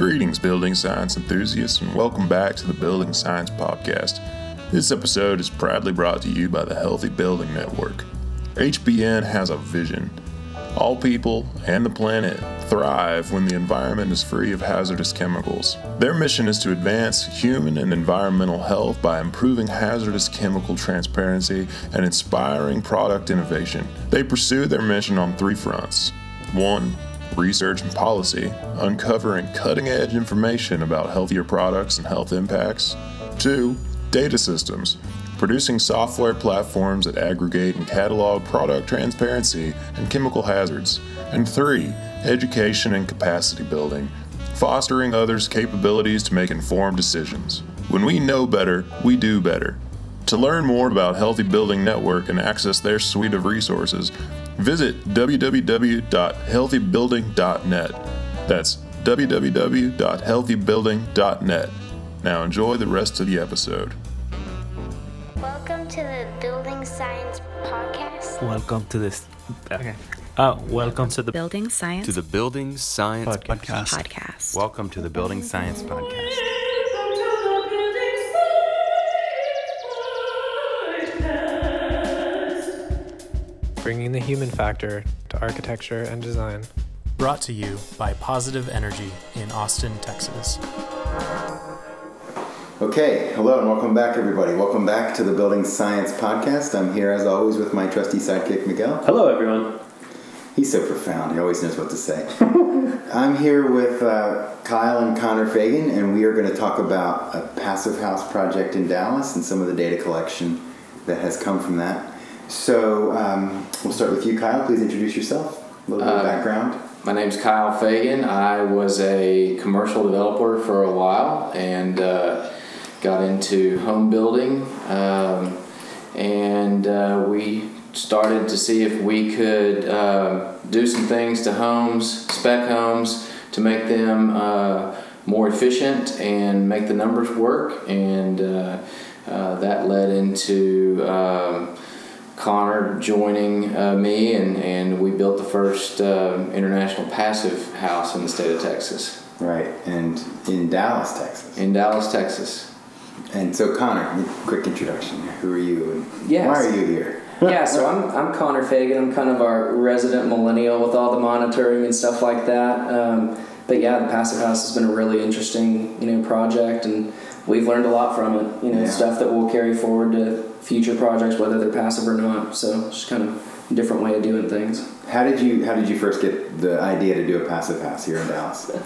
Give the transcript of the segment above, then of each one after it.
Greetings, building science enthusiasts, and welcome back to the Building Science Podcast. This episode is proudly brought to you by the Healthy Building Network. HBN has a vision. All people and the planet thrive when the environment is free of hazardous chemicals. Their mission is to advance human and environmental health by improving hazardous chemical transparency and inspiring product innovation. They pursue their mission on three fronts. One, research and policy, uncovering cutting edge information about healthier products and health impacts. Two, data systems, producing software platforms that aggregate and catalog product transparency and chemical hazards. And three, education and capacity building, fostering others' capabilities to make informed decisions. When we know better, we do better. To learn more about Healthy Building Network and access their suite of resources, visit www.healthybuilding.net. That's www.healthybuilding.net. Now enjoy the rest of the episode. Welcome to the Building Science Podcast. Welcome to this. Okay. Oh, welcome to the Building Science to the Building Science podcast. Podcast. Welcome to the Building Science Podcast. Bringing the human factor to architecture and design. Brought to you by Positive Energy in Austin, Texas. Okay, hello and welcome back, everybody. Welcome back to the Building Science Podcast. I'm here, as always, with my trusty sidekick, Miguel. Hello, everyone. He's so profound, he always knows what to say. I'm here with uh, Kyle and Connor Fagin, and we are going to talk about a passive house project in Dallas and some of the data collection that has come from that. So um, we'll start with you, Kyle. Please introduce yourself, a little bit of Uh, background. My name's Kyle Fagin. I was a commercial developer for a while and uh, got into home building. Um, and uh, we started to see if we could uh, do some things to homes, spec homes, to make them uh, more efficient and make the numbers work. And uh, uh, that led into um, Connor joining uh, me, and, and we built the first um international passive house in the state of Texas, Right, and in Dallas, Texas. in Dallas, Texas. And so, Connor, quick introduction. Who are you and Yes. why are you here? yeah, so I'm, I'm Connor Fagin. I'm kind of our resident millennial with all the monitoring and stuff like that. Um, but yeah, the Passive House has been a really interesting, you know, project, and we've learned a lot from it. You know, Yeah. stuff that we'll carry forward to future projects, whether they're passive or not. So it's just kind of a different way of doing things. How did you How did you first get the idea to do a passive house here in Dallas?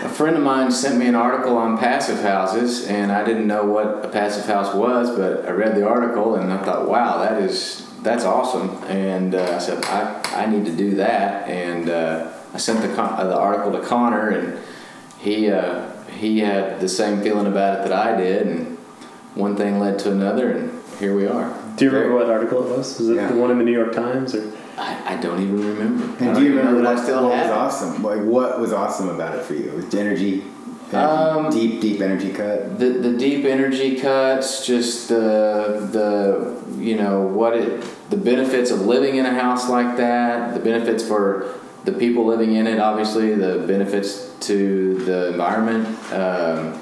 A friend of mine sent me an article on passive houses, and I didn't know what a passive house was, but I read the article and I thought, wow, that is that's awesome. And uh, I said, I, I need to do that. And uh, I sent the con- uh, the article to Connor, and he uh, he had the same feeling about it that I did, and one thing led to another, and here we are. Do you remember what article it was? Was it Yeah. the one in the New York Times or? I, I don't even remember. And don't you even remember what, I still what was awesome? Like what was awesome about it for you? Was energy, energy Um, deep, deep energy cut. the the deep energy cuts, just the the you know what it the benefits of living in a house like that, the benefits for the people living in it, obviously the benefits to the environment. Um,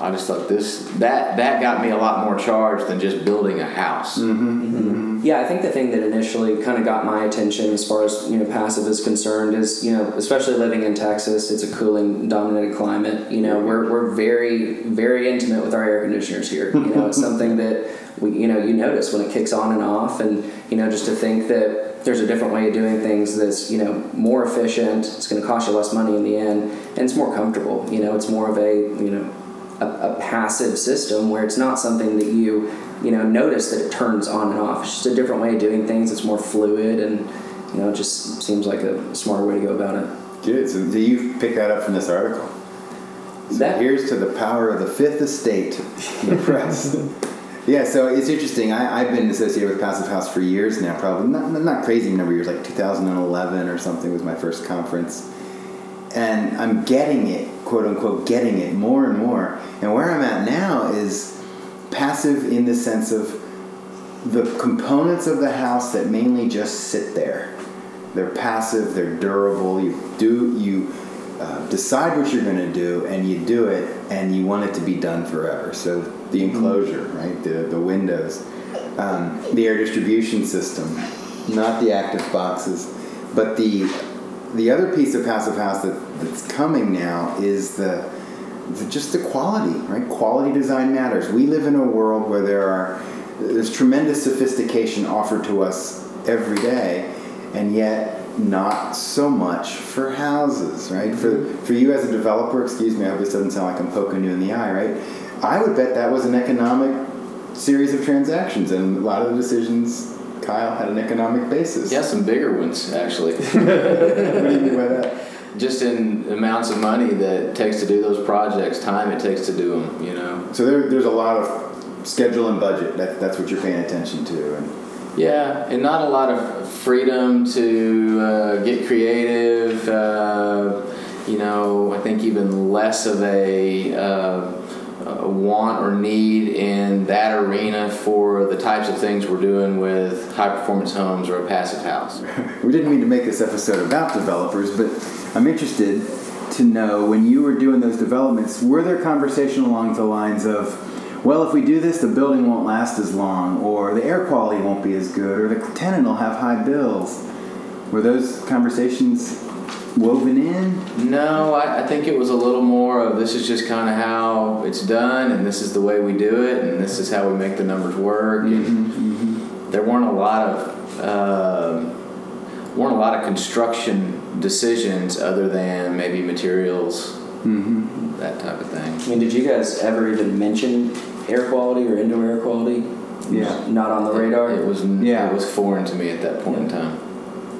I just thought this that that got me a lot more charged than just building a house. Mm-hmm, mm-hmm. Yeah, I think the thing that initially kind of got my attention as far as you know passive is concerned is you know especially living in Texas, it's a cooling dominated climate. You know we're, we're very very intimate with our air conditioners here. You know it's something that we you know you notice when it kicks on and off, and you know just to think that there's a different way of doing things that's you know more efficient. It's going to cost you less money in the end, and it's more comfortable. You know it's more of a you know a, a passive system where it's not something that you you know notice that it turns on and off. It's just a different way of doing things. It's more fluid, and you know it just seems like a smarter way to go about it. Good. So do you pick that up from this article? So That- here's to the power of the fifth estate, the press. yeah, so it's interesting. I, I've been associated with Passive House for years now, probably not, not crazy number of years, like 2011 or something was my first conference. And I'm getting it, quote unquote, getting it more and more. And where I'm at now is passive in the sense of the components of the house that mainly just sit there. They're passive. They're durable. You do you uh, decide what you're going to do and you do it and you want it to be done forever. So the enclosure, right? The the windows, um, the air distribution system, not the active boxes, but the the other piece of passive house that, that's coming now is the, the just the quality, right? Quality design matters. We live in a world where there are there's tremendous sophistication offered to us every day, and yet not so much for houses, right? For mm-hmm. for you as a developer, excuse me, I hope this doesn't sound like I'm poking you in the eye, right? I would bet that was an economic series of transactions, and a lot of the decisions Kyle had an economic basis. Yeah, some bigger ones actually. what do you mean by that? Just in amounts of money that it takes to do those projects, time it takes to do them. You know. So there, there's a lot of schedule and budget. That, that's what you're paying attention to. And Yeah, and not a lot of freedom to uh, get creative. Uh, you know, I think even less of a, uh, a want or need in that arena for the types of things we're doing with high performance homes or a passive house. we didn't mean to make this episode about developers, but I'm interested to know when you were doing those developments, were there conversation along the lines of, well, if we do this, the building won't last as long, or the air quality won't be as good, or the tenant will have high bills? Were those conversations woven in? No, I, I think it was a little more of this is just kind of how it's done, and this is the way we do it, and this is how we make the numbers work. And there weren't a lot of uh, weren't a lot of construction decisions other than maybe materials, mm-hmm. that type of thing. I mean, did you guys ever even mention air quality or indoor air quality? Yeah. Not on the radar. It was Yeah. it was foreign to me at that point in time.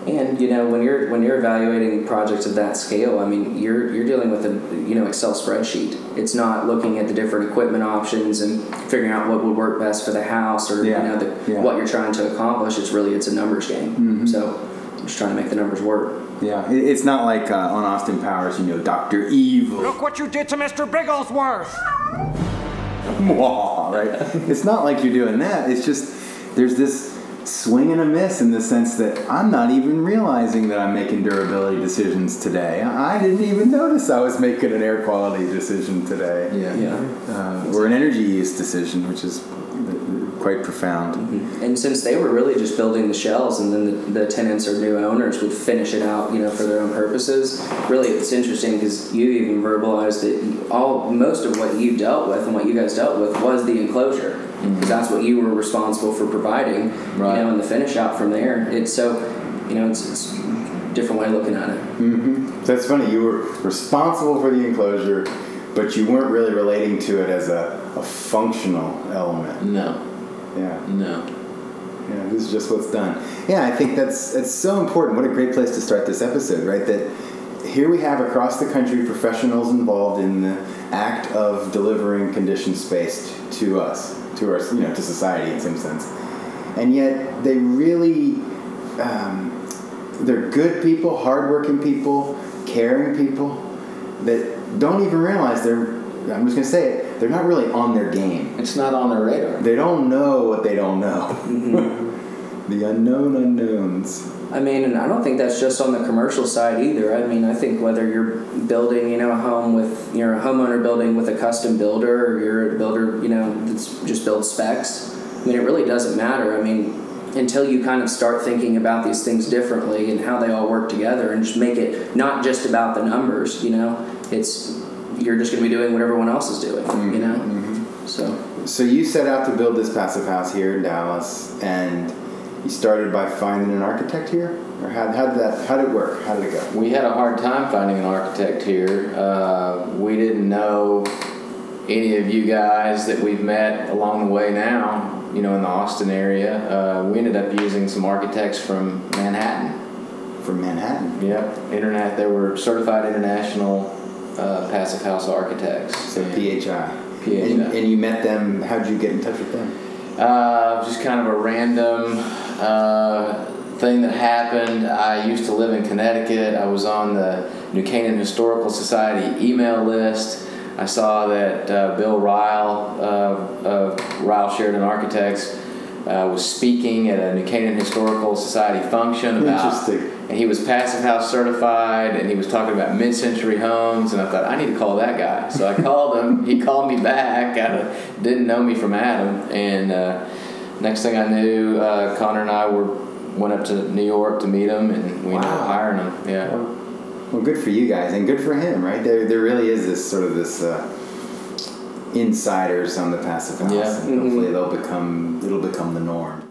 And you know when you're when you're evaluating projects of that scale, I mean you're you're dealing with a you know Excel spreadsheet. It's not looking at the different equipment options and figuring out what would work best for the house or Yeah. you know the, Yeah. what you're trying to accomplish. It's really it's a numbers game. Mm-hmm. So I'm just trying to make the numbers work. Yeah, it- it's not like uh, on Austin Powers, you know, Doctor Evil. Look what you did to Mr. Bigglesworth! Mwah, right? it's not like you're doing that. It's just there's this swing and a miss in the sense that I'm not even realizing that I'm making durability decisions today. I didn't even notice I was making an air quality decision today. Yeah. Yeah. Uh, or an energy use decision, which is quite profound. Mm-hmm. And since they were really just building the shells, and then the, the tenants or new owners would finish it out, you know, for their own purposes. Really, it's interesting because you even verbalized that all most of what you dealt with and what you guys dealt with was the enclosure, mm-hmm. because that's what you were responsible for providing. Right. You know, and the finish out from there. It's so, you know, it's, it's a different way of looking at it. So that's funny. You were responsible for the enclosure, but you weren't really relating to it as a, a functional element. No, Yeah. no. Yeah, this is just what's done. Yeah, I think that's that's so important. What a great place to start this episode, right? That here we have across the country professionals involved in the act of delivering conditioned space to us, to our, you know, to society in some sense, and yet they really, um, they're good people, hardworking people, caring people that don't even realize they're. I'm just gonna say it. They're not really on their game. It's not on their radar. They don't know what they don't know. Mm-hmm. the unknown unknowns. I mean, and I don't think that's just on the commercial side either. I mean, I think whether you're building, you know, a home with, you're a homeowner building with a custom builder, or you're a builder, you know, that's just builds specs. I mean, it really doesn't matter. I mean, until you kind of start thinking about these things differently and how they all work together, and just make it not just about the numbers. You know, it's you're just going to be doing what everyone else is doing. You know, so. So you set out to build this passive house here in Dallas, and you started by finding an architect here, or how, how did that? How did it work? How did it go? We had a hard time finding an architect here. Uh, we didn't know any of you guys that we've met along the way now, you know, in the Austin area. Uh, we ended up using some architects from Manhattan. From Manhattan. Yep, internet. They were certified international uh, passive house architects. So PHI. PHI. And, and you met them. How did you get in touch with them? Uh, just kind of a random uh, thing that happened. I used to live in Connecticut. I was on the New Canaan Historical Society email list. I saw that uh, Bill Ryall uh, of Ryall Sheridan Architects uh, was speaking at a New Canaan Historical Society function about. And he was passive house certified, and he was talking about mid-century homes, and I thought I need to call that guy. So I called him. He called me back. I didn't know me from Adam, and uh, next thing I knew, uh, Connor and I were went up to New York to meet him, and we ended up hiring him. Yeah. Well, good for you guys, and good for him, right? There, there really is this sort of this uh, insiders on the passive house, Yeah. and hopefully they'll become it'll become the norm.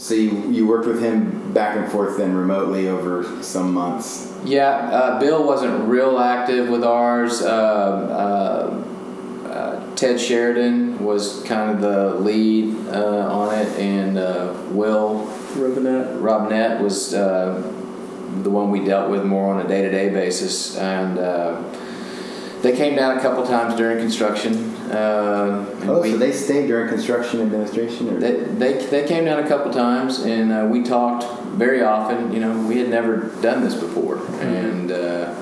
So you, you worked with him back and forth then remotely over some months. Yeah, uh, Bill wasn't real active with ours. Uh, uh, uh, Ted Sheridan was kind of the lead uh, on it, and uh, Will Robinette. Robinette was uh, the one we dealt with more on a day to day basis. And uh, they came down a couple times during construction. Uh, Oh, we- so they stayed during construction administration, or they, they, they came down a couple times and uh, we talked very often. You know, we had never done this before, and uh,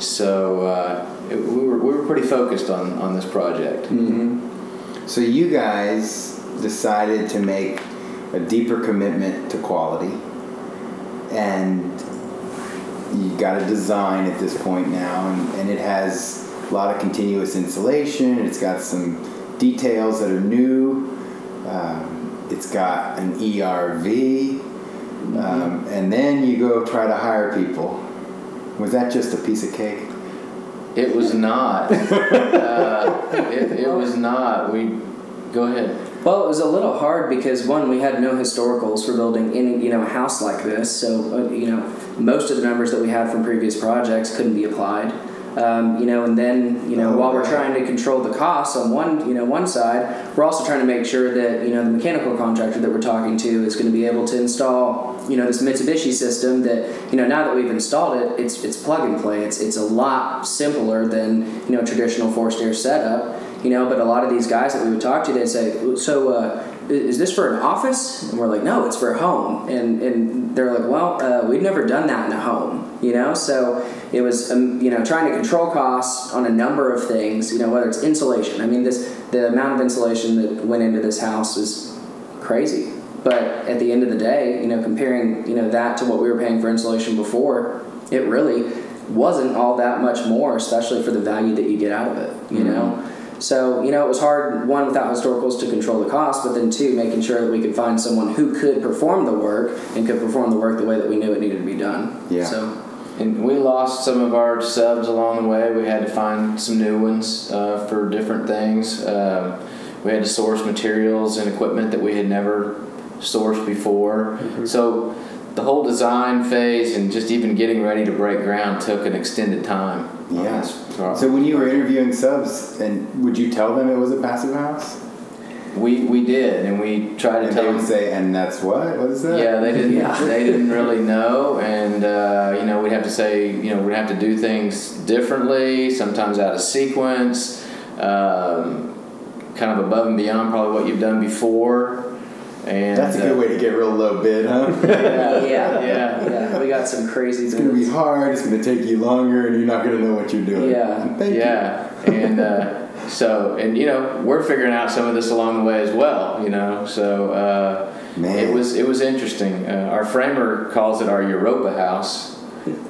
so uh, it, we were we were pretty focused on on this project. So you guys decided to make a deeper commitment to quality, and you got a design at this point now, and, and it has a lot of continuous insulation. It's got some details that are new. Um, it's got an ERV, um, and then you go try to hire people. Was that just a piece of cake? It was not. uh, it, it was not. We go ahead. Well, it was a little hard because one, we had no historicals for building any you know a house like this, so uh, you know most of the numbers that we had from previous projects couldn't be applied. Um, you know, and then you know Oh, while we're trying to control the costs on one you know one side, we're also trying to make sure that you know the mechanical contractor that we're talking to is going to be able to install you know this Mitsubishi system that you know now that we've installed it, it's it's plug and play. It's it's a lot simpler than you know traditional forced air setup. You know, but a lot of these guys that we would talk to, they'd say, "So, uh, is this for an office?" And we're like, "No, it's for a home." And and they're like, "Well, uh, we've never done that in a home." You know, so it was um, you know trying to control costs on a number of things. You know, whether it's insulation. I mean, this the amount of insulation that went into this house is crazy. But at the end of the day, you know, comparing you know that to what we were paying for insulation before, it really wasn't all that much more, especially for the value that you get out of it. You know. So, you know, it was hard, one, without historicals to control the cost, but then two, making sure that we could find someone who could perform the work and could perform the work the way that we knew it needed to be done. Yeah. So, And we lost some of our subs along the way. We had to find some new ones uh, for different things. Um, we had to source materials and equipment that we had never sourced before. So the whole design phase and just even getting ready to break ground took an extended time. Yeah. So when you were interviewing subs, and would you tell them it was a passive house? we we did, and we tried to And tell they them say, and that's what? What is that? Yeah, they didn't. Yeah. They didn't really know, and uh, you know, we'd have to say, you know, we'd have to do things differently, sometimes out of sequence, um, kind of above and beyond probably what you've done before. And That's a good uh, way to get real low bid, huh? Yeah, yeah, yeah. yeah, we got some crazy It's gonna be hard. It's gonna take you longer, and you're not gonna know what you're doing. Yeah. Thank yeah, and uh, so, and you know, we're figuring out some of this along the way as well. You know, so uh, Man. it was it was interesting. Uh, our framer calls it our Europa house,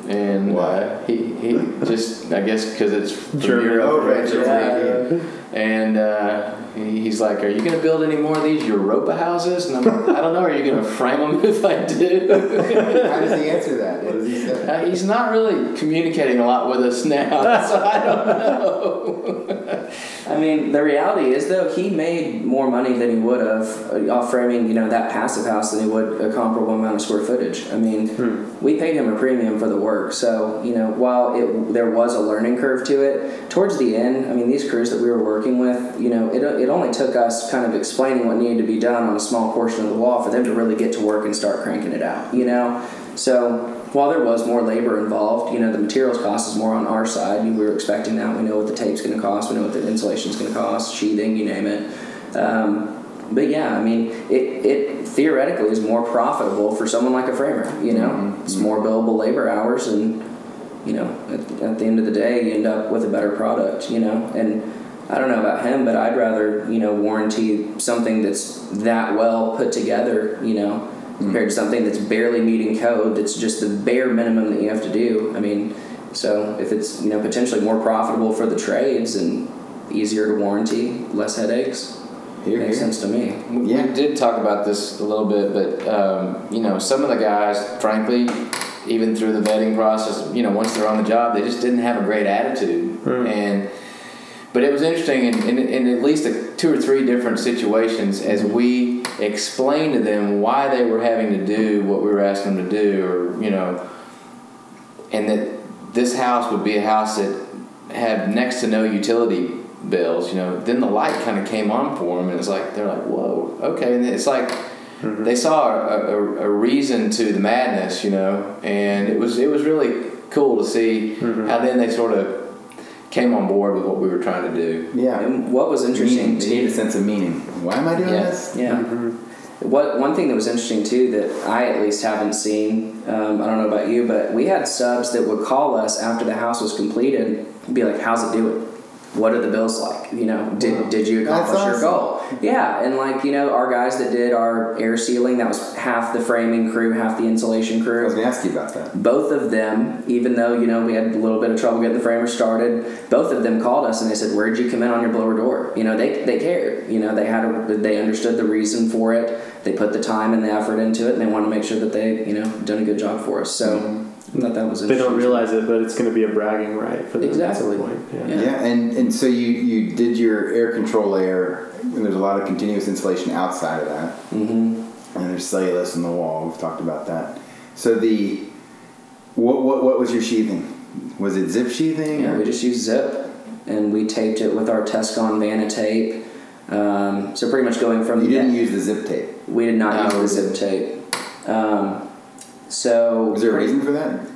and Why? uh, he he just I guess because it's from German. Europe right, originally. Germany. And uh, he- he's like, "Are you going to build any more of these Europa houses?" And I'm like, "I don't know. Are you going to frame them if I do?" How does he answer that? What does he say? Uh, he's not really communicating a lot with us now, so I don't know. I mean, the reality is though he made more money than he would have uh, off framing, you know, that passive house than he would a comparable amount of square footage. I mean, we paid him a premium for the work. So you know, while it there was a learning curve to it, towards the end, I mean, these crews that we were working with, you know, it it only took us kind of explaining what needed to be done on a small portion of the wall for them to really get to work and start cranking it out. You know, so while there was more labor involved, you know, the materials cost is more on our side. We were expecting that. We know what the tape's going to cost. We know what the insulation's going to cost, sheathing, you name it. Um, but yeah, I mean, it, it theoretically is more profitable for someone like a framer. You know, it's more billable labor hours, and you know, at, at the end of the day, you end up with a better product. You know, and I don't know about him, but I'd rather you know warranty something that's that well put together, you know, compared to something that's barely meeting code. That's just the bare minimum that you have to do. I mean, so if it's you know potentially more profitable for the trades and easier to warranty, less headaches, Here, makes here. sense to me. We, Yeah. we did talk about this a little bit, but um, you know, some of the guys, frankly, even through the vetting process, you know, once they're on the job, they just didn't have a great attitude, and. But it was interesting in, in, in at least a, two or three different situations as we explained to them why they were having to do what we were asking them to do, or you know, and that this house would be a house that had next to no utility bills, you know, then the light kind of came on for them, and it's like they're like, "Whoa, okay." And it's like mm-hmm. they saw a, a, a reason to the madness, you know, and it was it was really cool to see mm-hmm. how then they sort of came on board with what we were trying to do. Yeah. And what was interesting Meaning, need a sense of meaning. Why am I doing Yeah. this? yeah. What one thing that was interesting too that I at least haven't seen, um, I don't know about you, but we had subs that would call us after the house was completed, and be like, "How's it doing? What are the bills like? You know, did did you accomplish your goal?" Yeah, and like you know, our guys that did our air sealing, that was half the framing crew, half the insulation I crew was going to ask you about that. both of them, even though you know we had a little bit of trouble getting the framer started, both of them called us and they said, "Where'd you come in on your blower door?" You know, they they cared. You know, they had a, they understood the reason for it. They put the time and the effort into it, and they wanted to make sure that they you know done a good job for us. So I thought that was They don't realize it, but it's going to be a bragging right for them Exactly. at some point. Yeah. Yeah. Yeah, and, and so you, you did your air control layer, and there's a lot of continuous insulation outside of that. Mm-hmm. And there's cellulose in the wall. We've talked about that. So the what what, what was your sheathing? Was it zip sheathing? Yeah, or- we just used zip, and we taped it with our Tescon Vana tape. Um, so pretty much going from you didn't use the zip tape. we did not No, use the zip tape. Um, so is there a reason for that?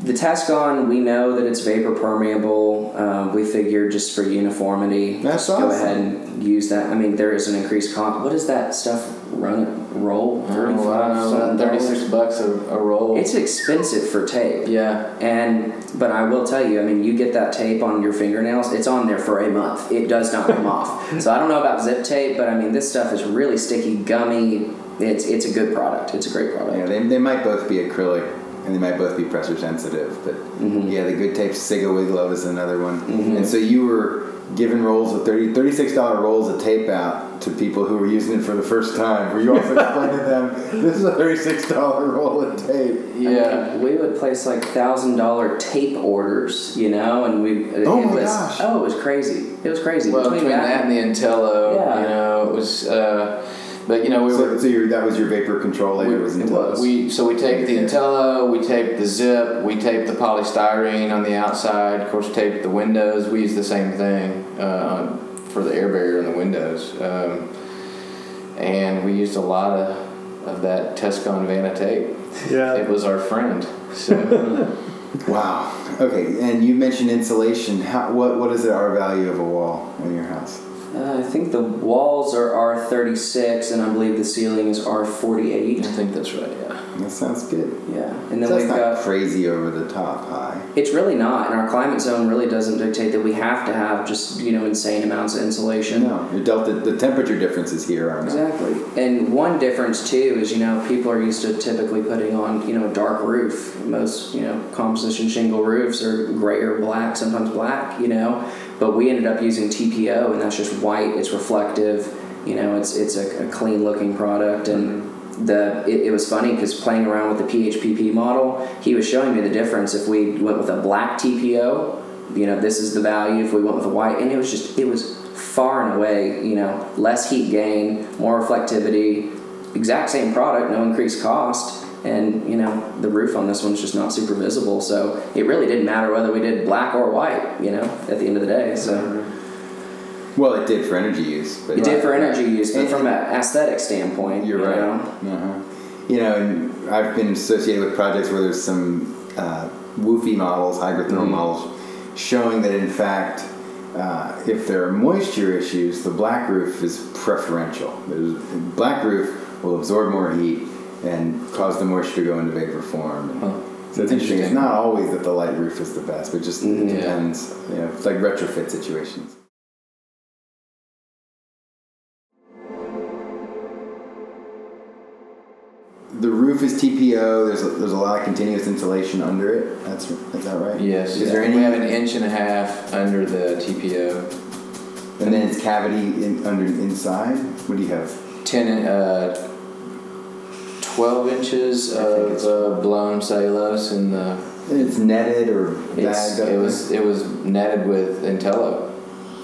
The Tescon, we know that it's vapor permeable. Um, we figured just for uniformity, That's just go ahead and use that. I mean, there is an increased cost. What does that stuff run? Roll I don't know, I don't know, something thirty-six bucks a, a roll. It's expensive for tape. yeah. And but I will tell you, I mean, you get that tape on your fingernails, it's on there for a month. It does not come off. So I don't know about zip tape, but I mean, this stuff is really sticky, gummy. It's it's a good product. It's a great product. Yeah, they, they might both be acrylic, and they might both be pressure sensitive. But Mm-hmm. yeah, the good tape SIGA Wigluv is another one. And so you were giving rolls of 30 $36 rolls of tape out to people who were using it for the first time. Were you also explaining to them this is a $36 roll of tape? Yeah. we would place like thousand dollar tape orders, you know, and we. Oh it my was, gosh. Oh, it was crazy. It was crazy. Well, between that and the Intello, Yeah. you know, it was. Uh, but you know, we So, were. so your, that was your vapor control layer was it Intellis. was. We so we taped the Intello, we taped the zip, we taped the polystyrene on the outside. Of course, taped the windows. We used the same thing uh, for the air barrier in the windows, um, and we used a lot of of that Tescon Vana tape. Yeah. It was our friend. So Wow. Okay, and you mentioned insulation. How, what what is the R value of a wall in your house? Uh, I think the walls are R thirty six, and I believe the ceiling is R forty I think that's right. Yeah. That sounds good. Yeah, and then So we've that's not got. crazy over the top high. It's really not, and our climate zone really doesn't dictate that we have to have just you know insane amounts of insulation. No, your delta, the temperature differences here are not. Exactly. And one difference too is you know people are used to typically putting on you know a dark roof. Most you know composition shingle roofs are gray or black, sometimes black. You know, but we ended up using TPO, and that's just white. It's reflective. You know, it's it's a, a clean looking product and. The it, it was funny because playing around with the PHPP model, he was showing me the difference if we went with a black TPO. You know, this is the value if we went with a white, and it was just it was far and away, you know, less heat gain, more reflectivity, exact same product, no increased cost, and you know, the roof on this one's just not super visible, so it really didn't matter whether we did black or white, you know, at the end of the day. So Well, it did for energy use, but it did for energy use, but And- from an aesthetic standpoint, You're you right. know, Uh-huh. You know, and I've been associated with projects where there's some uh, WUFI models, hydrothermal models, showing that in fact, uh, if there are moisture issues, the black roof is preferential. There's, black roof will absorb more heat and cause the moisture to go into vapor form. Huh. So it's interesting. interesting. It's not always that the light roof is the best, but just it depends. You know, it's like retrofit situations. the roof is TPO. There's a, there's a lot of continuous insulation under it. That's is that right? Yes. Is yeah. there any? We have an inch and a half under the TPO. And then it's cavity in, under inside. What do you have? Ten. Uh, 12 inches of uh, blown cellulose in the. It's netted or bagged up. it was it was netted with Intello.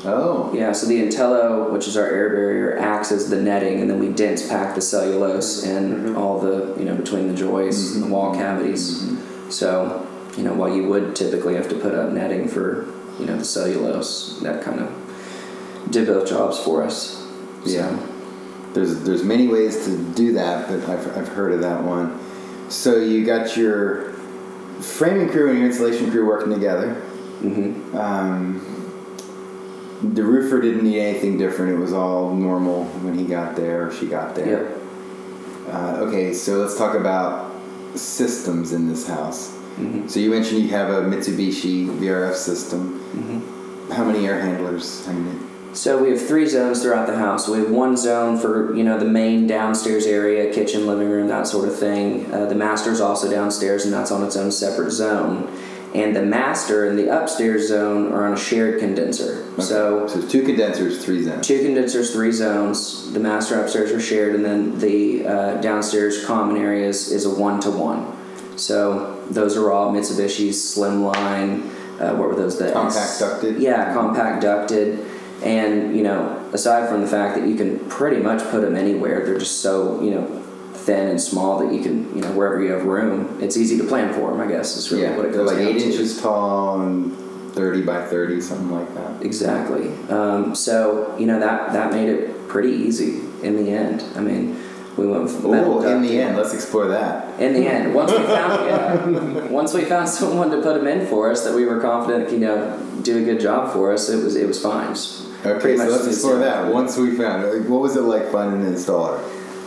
Oh. Yeah, so the Intello, which is our air barrier, acts as the netting, and then we dense pack the cellulose and mm-hmm. all the, you know, between the joists and the wall mm-hmm. cavities. Mm-hmm. So, you know, while you would typically have to put up netting for, you know, the cellulose, that kind of did both jobs for us. Yeah. There's there's many ways to do that, but I've, I've heard of that one. So you got your framing crew and your insulation crew working together. Mm-hmm. Um, the roofer didn't need anything different. It was all normal when he got there or she got there. Uh, okay, so let's talk about systems in this house. So you mentioned you have a Mitsubishi VRF system. How many air handlers? How many? So we have three zones throughout the house. We have one zone for you know the main downstairs area, kitchen, living room, that sort of thing. Uh, the master's also downstairs, and that's on its own separate zone. And the master and the upstairs zone are on a shared condenser. So So two condensers, three zones. two condensers, three zones. The master upstairs are shared, and then the uh, downstairs common areas is a one to one. So those are all Mitsubishi Slimline. Uh, what were those? The Compact ducted? Yeah, compact ducted. And you know, aside from the fact that you can pretty much put them anywhere, they're just so you know thin and small that you can you know wherever you have room, it's easy to plan for them. I guess is really yeah, what it goes like eight to. inches tall and thirty by thirty, something like that. Exactly. Um, so you know that that made it pretty easy in the end. I mean, we went with metal Oh, in the end, let's explore that. In the end, once we found yeah, once we found someone to put them in for us that we were confident you know do a good job for us, it was it was fine. Just Okay, pretty so let's explore that. Once we found it, like, what was it like finding an installer?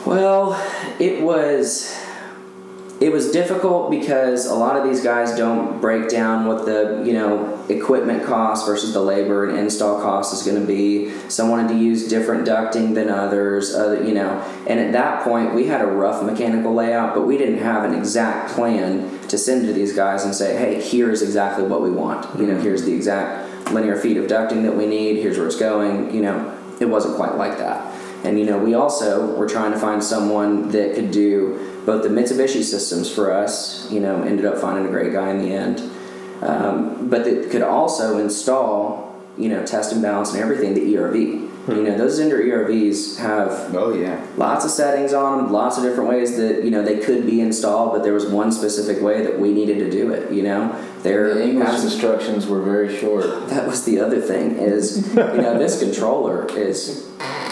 Well, it was it was difficult because a lot of these guys don't break down what the you know equipment cost versus the labor and install cost is going to be. Some wanted to use different ducting than others, other, you know. And at that point, we had a rough mechanical layout, but we didn't have an exact plan to send to these guys and say, "Hey, here's exactly what we want. You know, here's the exact linear feet of ducting that we need. Here's where it's going." You know, it wasn't quite like that. And you know, we also were trying to find someone that could do both the Mitsubishi systems for us. You know, ended up finding a great guy in the end, um, but that could also install, you know, test and balance and everything the ERV. You know, those Zehnder ERVs have Oh yeah, lots of settings on them, lots of different ways that you know they could be installed, but there was one specific way that we needed to do it. You know, their The English instructions were very short. that was the other thing is you know this controller is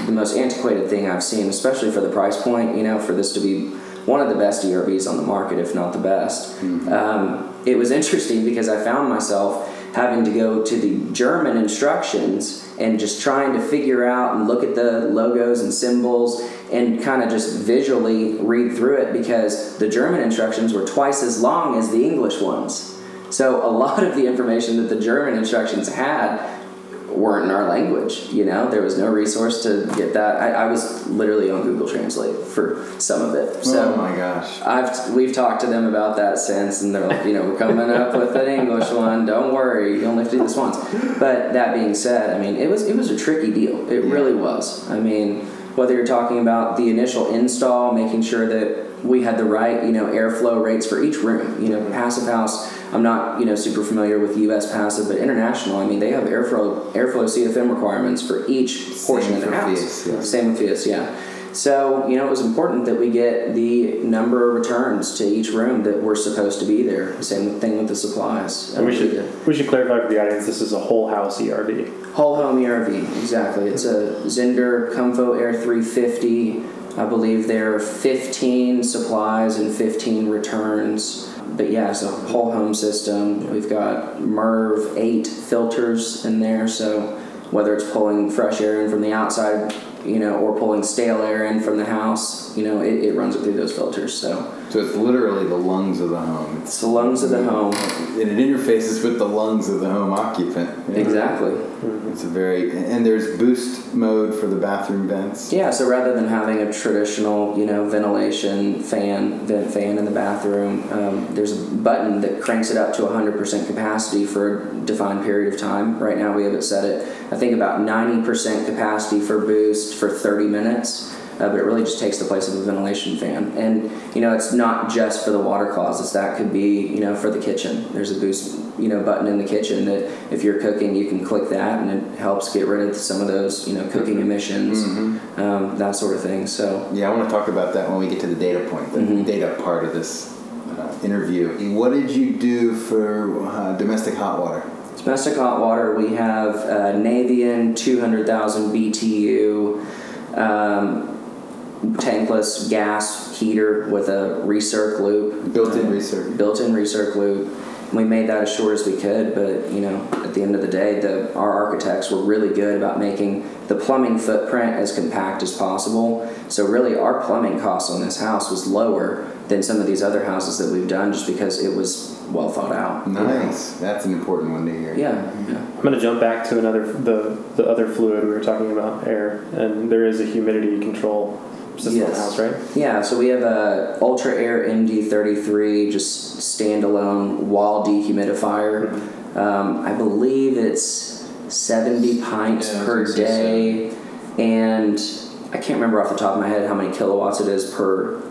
the most antiquated thing I've seen, especially for the price point. You know, for this to be one of the best ERVs on the market, if not the best. Um, it was interesting because I found myself having to go to the German instructions and just trying to figure out and look at the logos and symbols and kind of just visually read through it because the German instructions were twice as long as the English ones. So a lot of the information that the German instructions had weren't in our language. You know, there was no resource to get that. I, I was literally on Google Translate for some of it. So oh my gosh. I've we've talked to them about that since, and they're like, you know, we're coming up with an English one. Don't worry, you only have to do this once. But that being said, I mean, it was it was a tricky deal. It really was. I mean, whether you're talking about the initial install, making sure that we had the right, you know, airflow rates for each room. You know, passive house. I'm not, you know, super familiar with U.S. passive, but international. I mean, they have airflow airflow CFM requirements for each portion of for the house. PHIUS, yeah. Same with PHIUS, yeah. So, you know, it was important that we get the number of returns to each room that were supposed to be there. Same thing with the supplies. And we should we should clarify for the audience this is a whole house ERV. Whole home ERV, exactly. It's a Zehnder Comfo Air 350. I believe there are 15 supplies and 15 returns. But yeah, so whole home system. We've got MERV 8 filters in there, so whether it's pulling fresh air in from the outside, you know, or pulling stale air in from the house, you know, it, it runs it through those filters. So So it's literally the lungs of the home. It's the lungs of the home. And it interfaces with the lungs of the home occupant. Exactly. It's a very and there's boost mode for the bathroom vents. Yeah, so rather than having a traditional, you know, ventilation fan, vent fan in the bathroom, um, there's a button that cranks it up to 100% capacity for a defined period of time. Right now, we have it set at, I think, about 90% capacity for boost for 30 minutes. Uh, but it really just takes the place of a ventilation fan. And you know, it's not just for the water closets. That could be you know for the kitchen. There's a boost you know button in the kitchen that if you're cooking, you can click that, and it helps get rid of some of those you know cooking emissions, um, that sort of thing. So Yeah, I want to talk about that when we get to the data point, the Mhm. data part of this uh, interview. What did you do for uh, domestic hot water? domestic hot water, we have uh, Navien 200,000 BTU. Um, tankless gas heater with a recirc loop. Built-in recirc. Built-in recirc loop. We made that as short as we could, but you know, at the end of the day, the our architects were really good about making the plumbing footprint as compact as possible. So really, our plumbing costs on this house was lower than some of these other houses that we've done, just because it was well thought out. Nice. That's an important one to hear. Yeah. yeah. I'm going to jump back to another the the other fluid we were talking about, air, and there is a humidity control system the house, right? Yeah, so we have a Ultra-Aire MD33, just standalone wall dehumidifier. Um, I believe it's 70 pints Yeah, per day, and I can't remember off the top of my head how many kilowatts it is per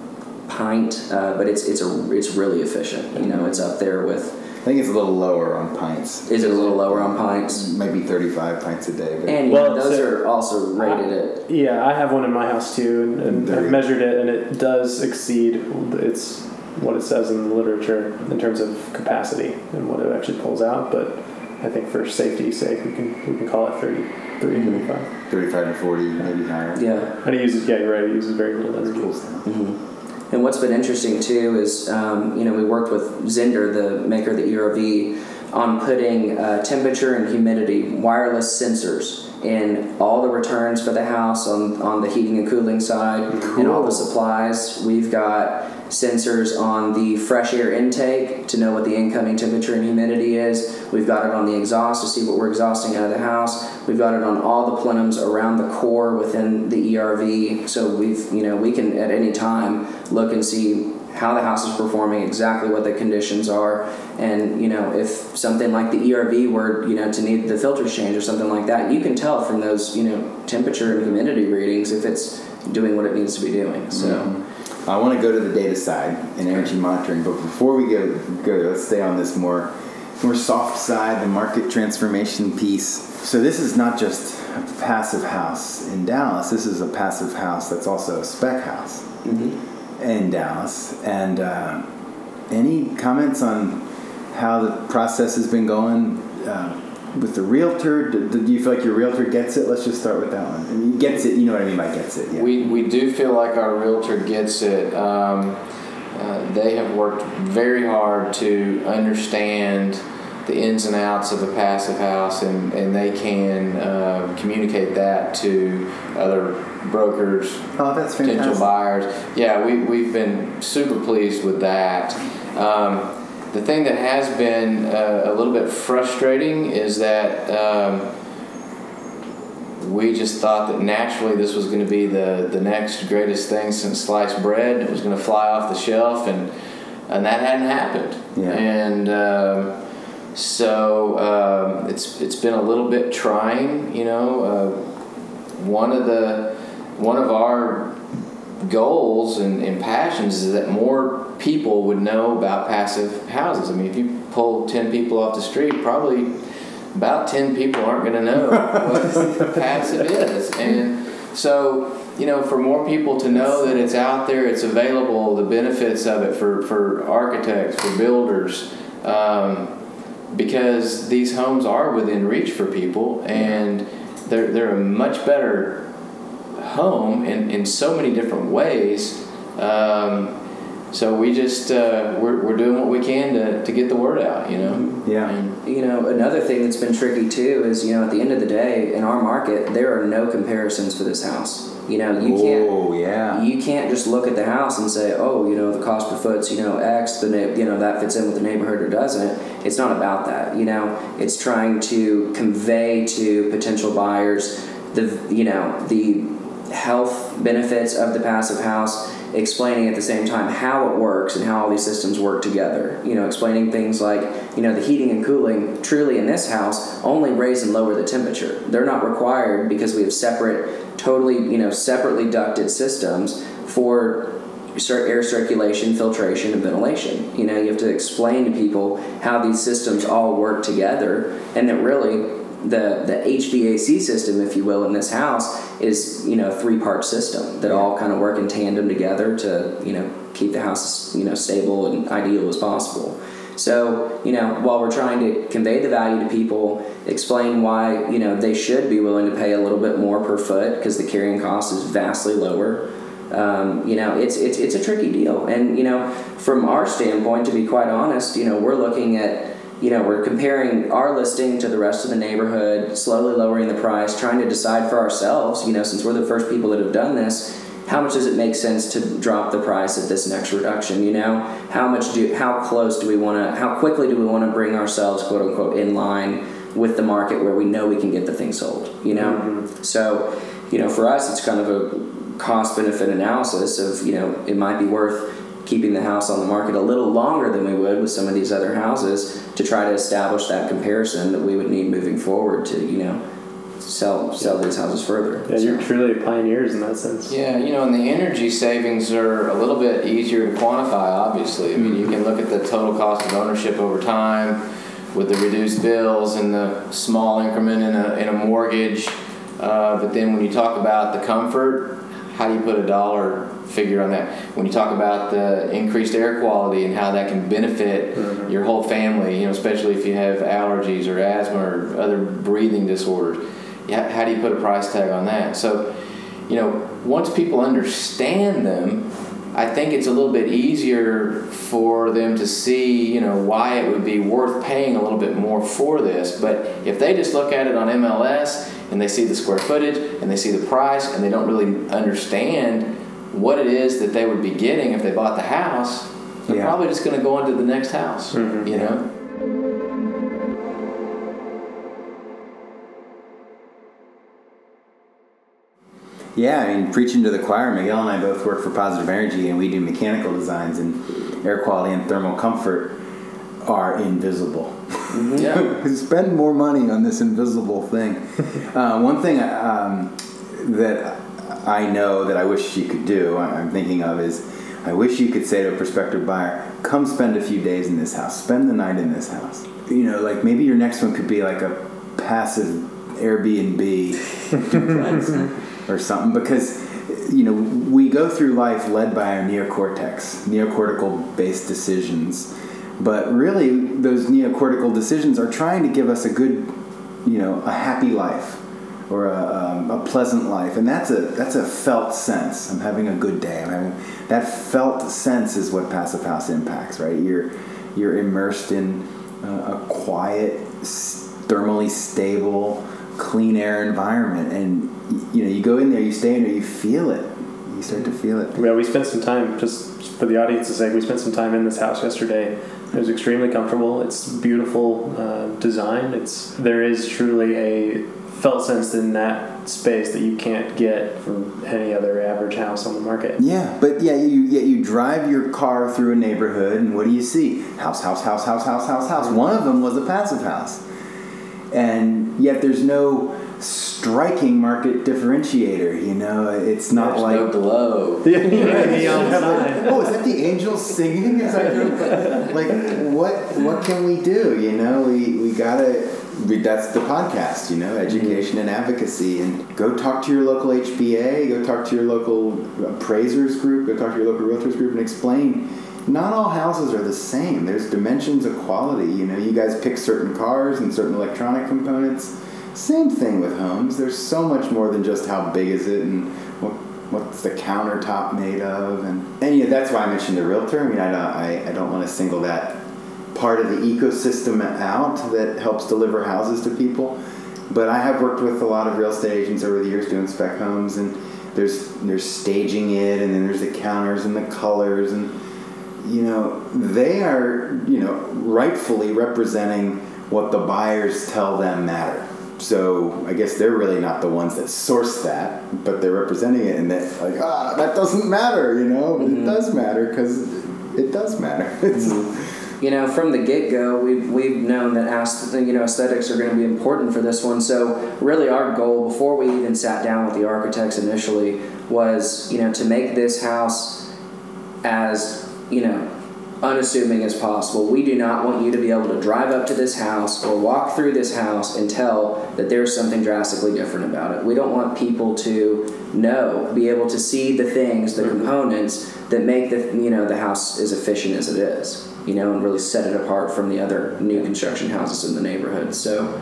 pint, uh, but it's it's a it's really efficient. You know, it's up there with. I think it's a little lower on pints. Is it a little lower on pints? Maybe 35 pints a day. But And you Well, those so- are also rated at Yeah, I have one in my house too, and, and I've measured it, and it does exceed its what it says in the literature in terms of capacity and what it actually pulls out. But I think for safety's sake, we can we can call it 30, 30 Mm-hmm. 35. 35 to 40, maybe higher. yeah. And it uses yeah, you're right. It uses very little energy. Cool stuff. And what's been interesting too is, um, you know, we worked with Zehnder, the maker of the ERV, on putting uh, temperature and humidity wireless sensors in all the returns for the house on, on the heating and cooling side and all the supplies. We've got sensors on the fresh air intake to know what the incoming temperature and humidity is. We've got it on the exhaust to see what we're exhausting out of the house. We've got it on all the plenums around the core within the ERV. So we've, you know, we can at any time look and see how the house is performing, exactly what the conditions are, and you know if something like the ERV were you know to need the filters change or something like that, you can tell from those you know temperature and humidity readings if it's doing what it needs to be doing. So. I want to go to the data side and energy monitoring, but before we go, go let's stay on this more, more soft side, the market transformation piece. So this is not just a passive house in Dallas. This is a passive house that's also a spec house in Dallas. And uh, any comments on how the process has been going uh, with the realtor? Do, do you feel like your realtor gets it? Let's just start with that one. I mean, gets it. You know what I mean by gets it. Yeah. We, we do feel like our realtor gets it. Um, uh, they have worked very hard to understand the ins and outs of a passive house, and, and they can uh, communicate that to other brokers, oh, that's potential buyers. Yeah, we, we've been super pleased with that. Um, the thing that has been uh, a little bit frustrating is that um, we just thought that naturally this was going to be the, the next greatest thing since sliced bread. It was going to fly off the shelf, and and that hadn't happened. Yeah. And um, so um, it's it's been a little bit trying. You know, uh, one of the one of our goals and, and passions is that more people would know about passive houses. I mean, if you pull ten people off the street, probably about 10 people aren't going to know what passive is. And so, you know, for more people to know that it's out there, it's available, the benefits of it for, for architects, for builders, um, because these homes are within reach for people and they're, they're a much better home in, in so many different ways. Um, so we just uh, we're, we're doing what we can to, to get the word out. You know. Yeah. And, You know, another thing that's been tricky too is, you know, at the end of the day, in our market, there are no comparisons for this house. You know, you can't. Oh yeah. You can't just look at the house and say, "Oh, you know, the cost per foot's you know X." The na- you know that fits in with the neighborhood or doesn't. It's not about that. You know, it's trying to convey to potential buyers the you know the health benefits of the passive house, explaining at the same time how it works and how all these systems work together. You know, explaining things like you know the heating and cooling truly in this house only raise and lower the temperature. They're not required because we have separate totally you know separately ducted systems for air circulation, filtration, and ventilation. You know, you have to explain to people how these systems all work together, and that really the the HVAC system, if you will, in this house is you know a three part system that all kind of work in tandem together to you know keep the house you know stable and ideal as possible. So, you know, while we're trying to convey the value to people, explain why, you know, they should be willing to pay a little bit more per foot because the carrying cost is vastly lower. Um, you know, it's, it's, it's a tricky deal. And, you know, from our standpoint, to be quite honest, you know, we're looking at, you know, we're comparing our listing to the rest of the neighborhood, slowly lowering the price, trying to decide for ourselves, you know, since we're the first people that have done this, how much does it make sense to drop the price at this next reduction? You know how much do how close do we want to how quickly do we want to bring ourselves quote unquote in line with the market where we know we can get the thing sold you know? Mm-hmm. So you know for us it's kind of a cost benefit analysis of you know it might be worth keeping the house on the market a little longer than we would with some of these other houses to try to establish that comparison that we would need moving forward to you know sell sell these houses further Yeah, you're truly pioneers in that sense. Yeah, you know, and the energy savings are a little bit easier to quantify, obviously. I mean, you can look at the total cost of ownership over time with the reduced bills and the small increment in a, in a mortgage. Uh, but then when you talk about the comfort, how do you put a dollar figure on that? When you talk about the increased air quality and how that can benefit mm-hmm. your whole family, you know, especially if you have allergies or asthma or other breathing disorders, yeah, how do you put a price tag on that? So, you know, once people understand them, I think it's a little bit easier for them to see, you know, why it would be worth paying a little bit more for this. But if they just look at it on MLS and they see the square footage and they see the price and they don't really understand what it is that they would be getting if they bought the house, they're Yeah. probably just going to go into the next house, mm-hmm. you know? Yeah, I mean, preaching to the choir, Miguel and I both work for Positive Energy, and we do mechanical designs, and air quality and thermal comfort are invisible. Yeah. Spend more money on this invisible thing. uh, one thing um, that I know that I wish you could do, I'm thinking of, is I wish you could say to a prospective buyer, come spend a few days in this house, spend the night in this house. You know, like maybe your next one could be like a passive Airbnb or something because you know we go through life led by our neocortex neocortical based decisions but really those neocortical decisions are trying to give us a good you know a happy life or a, um, a pleasant life. And that's a that's a felt sense. I'm having a good day. I'm having that felt sense is what passive house impacts right? You're you're immersed in uh, a quiet thermally stable clean air environment. And you know you go in there you stay in there you feel it. You start to feel it. Yeah, we spent some time, just for the audience's sake, we spent some time in this house yesterday. It was extremely comfortable. It's beautiful uh, design. It's there is truly a felt sense in that space that you can't get from any other average house on the market. Yeah, but yeah, you yet you drive your car through a neighborhood, and what do you see? House, house, house, house, house, house, house. One of them was a passive house, and yet there's no striking market differentiator. You know, it's not There's like no glow. Neon sign. oh, is that the angels singing? Is that like what? What can we do? You know, we we gotta. We, that's the podcast, you know, education and advocacy, and go talk to your local HBA, go talk to your local appraisers group, go talk to your local realtors group, and explain. Not all houses are the same. There's dimensions of quality. You know, you guys pick certain cars and certain electronic components. Same thing with homes. There's so much more than just how big is it and what what's the countertop made of, and and that's why I mentioned the realtor. I mean, I don't, I, I don't want to single that part of the ecosystem out that helps deliver houses to people. But I have worked with a lot of real estate agents over the years doing spec homes, and there's there's staging it, and then there's the counters and the colors, and you know they are you know rightfully representing what the buyers tell them matter. So I guess they're really not the ones that source that, but they're representing it, and that like ah that doesn't matter, you know, but it does matter because it does matter. It's, you know, from the get go, we've, we've known that ast- you know aesthetics are going to be important for this one. So really, our goal before we even sat down with the architects initially was you know to make this house as you know unassuming as possible. We do not want you to be able to drive up to this house or walk through this house and tell that there's something drastically different about it. We don't want people to know, be able to see the things, the components that make the you know the house as efficient as it is, you know, and really set it apart from the other new construction houses in the neighborhood. So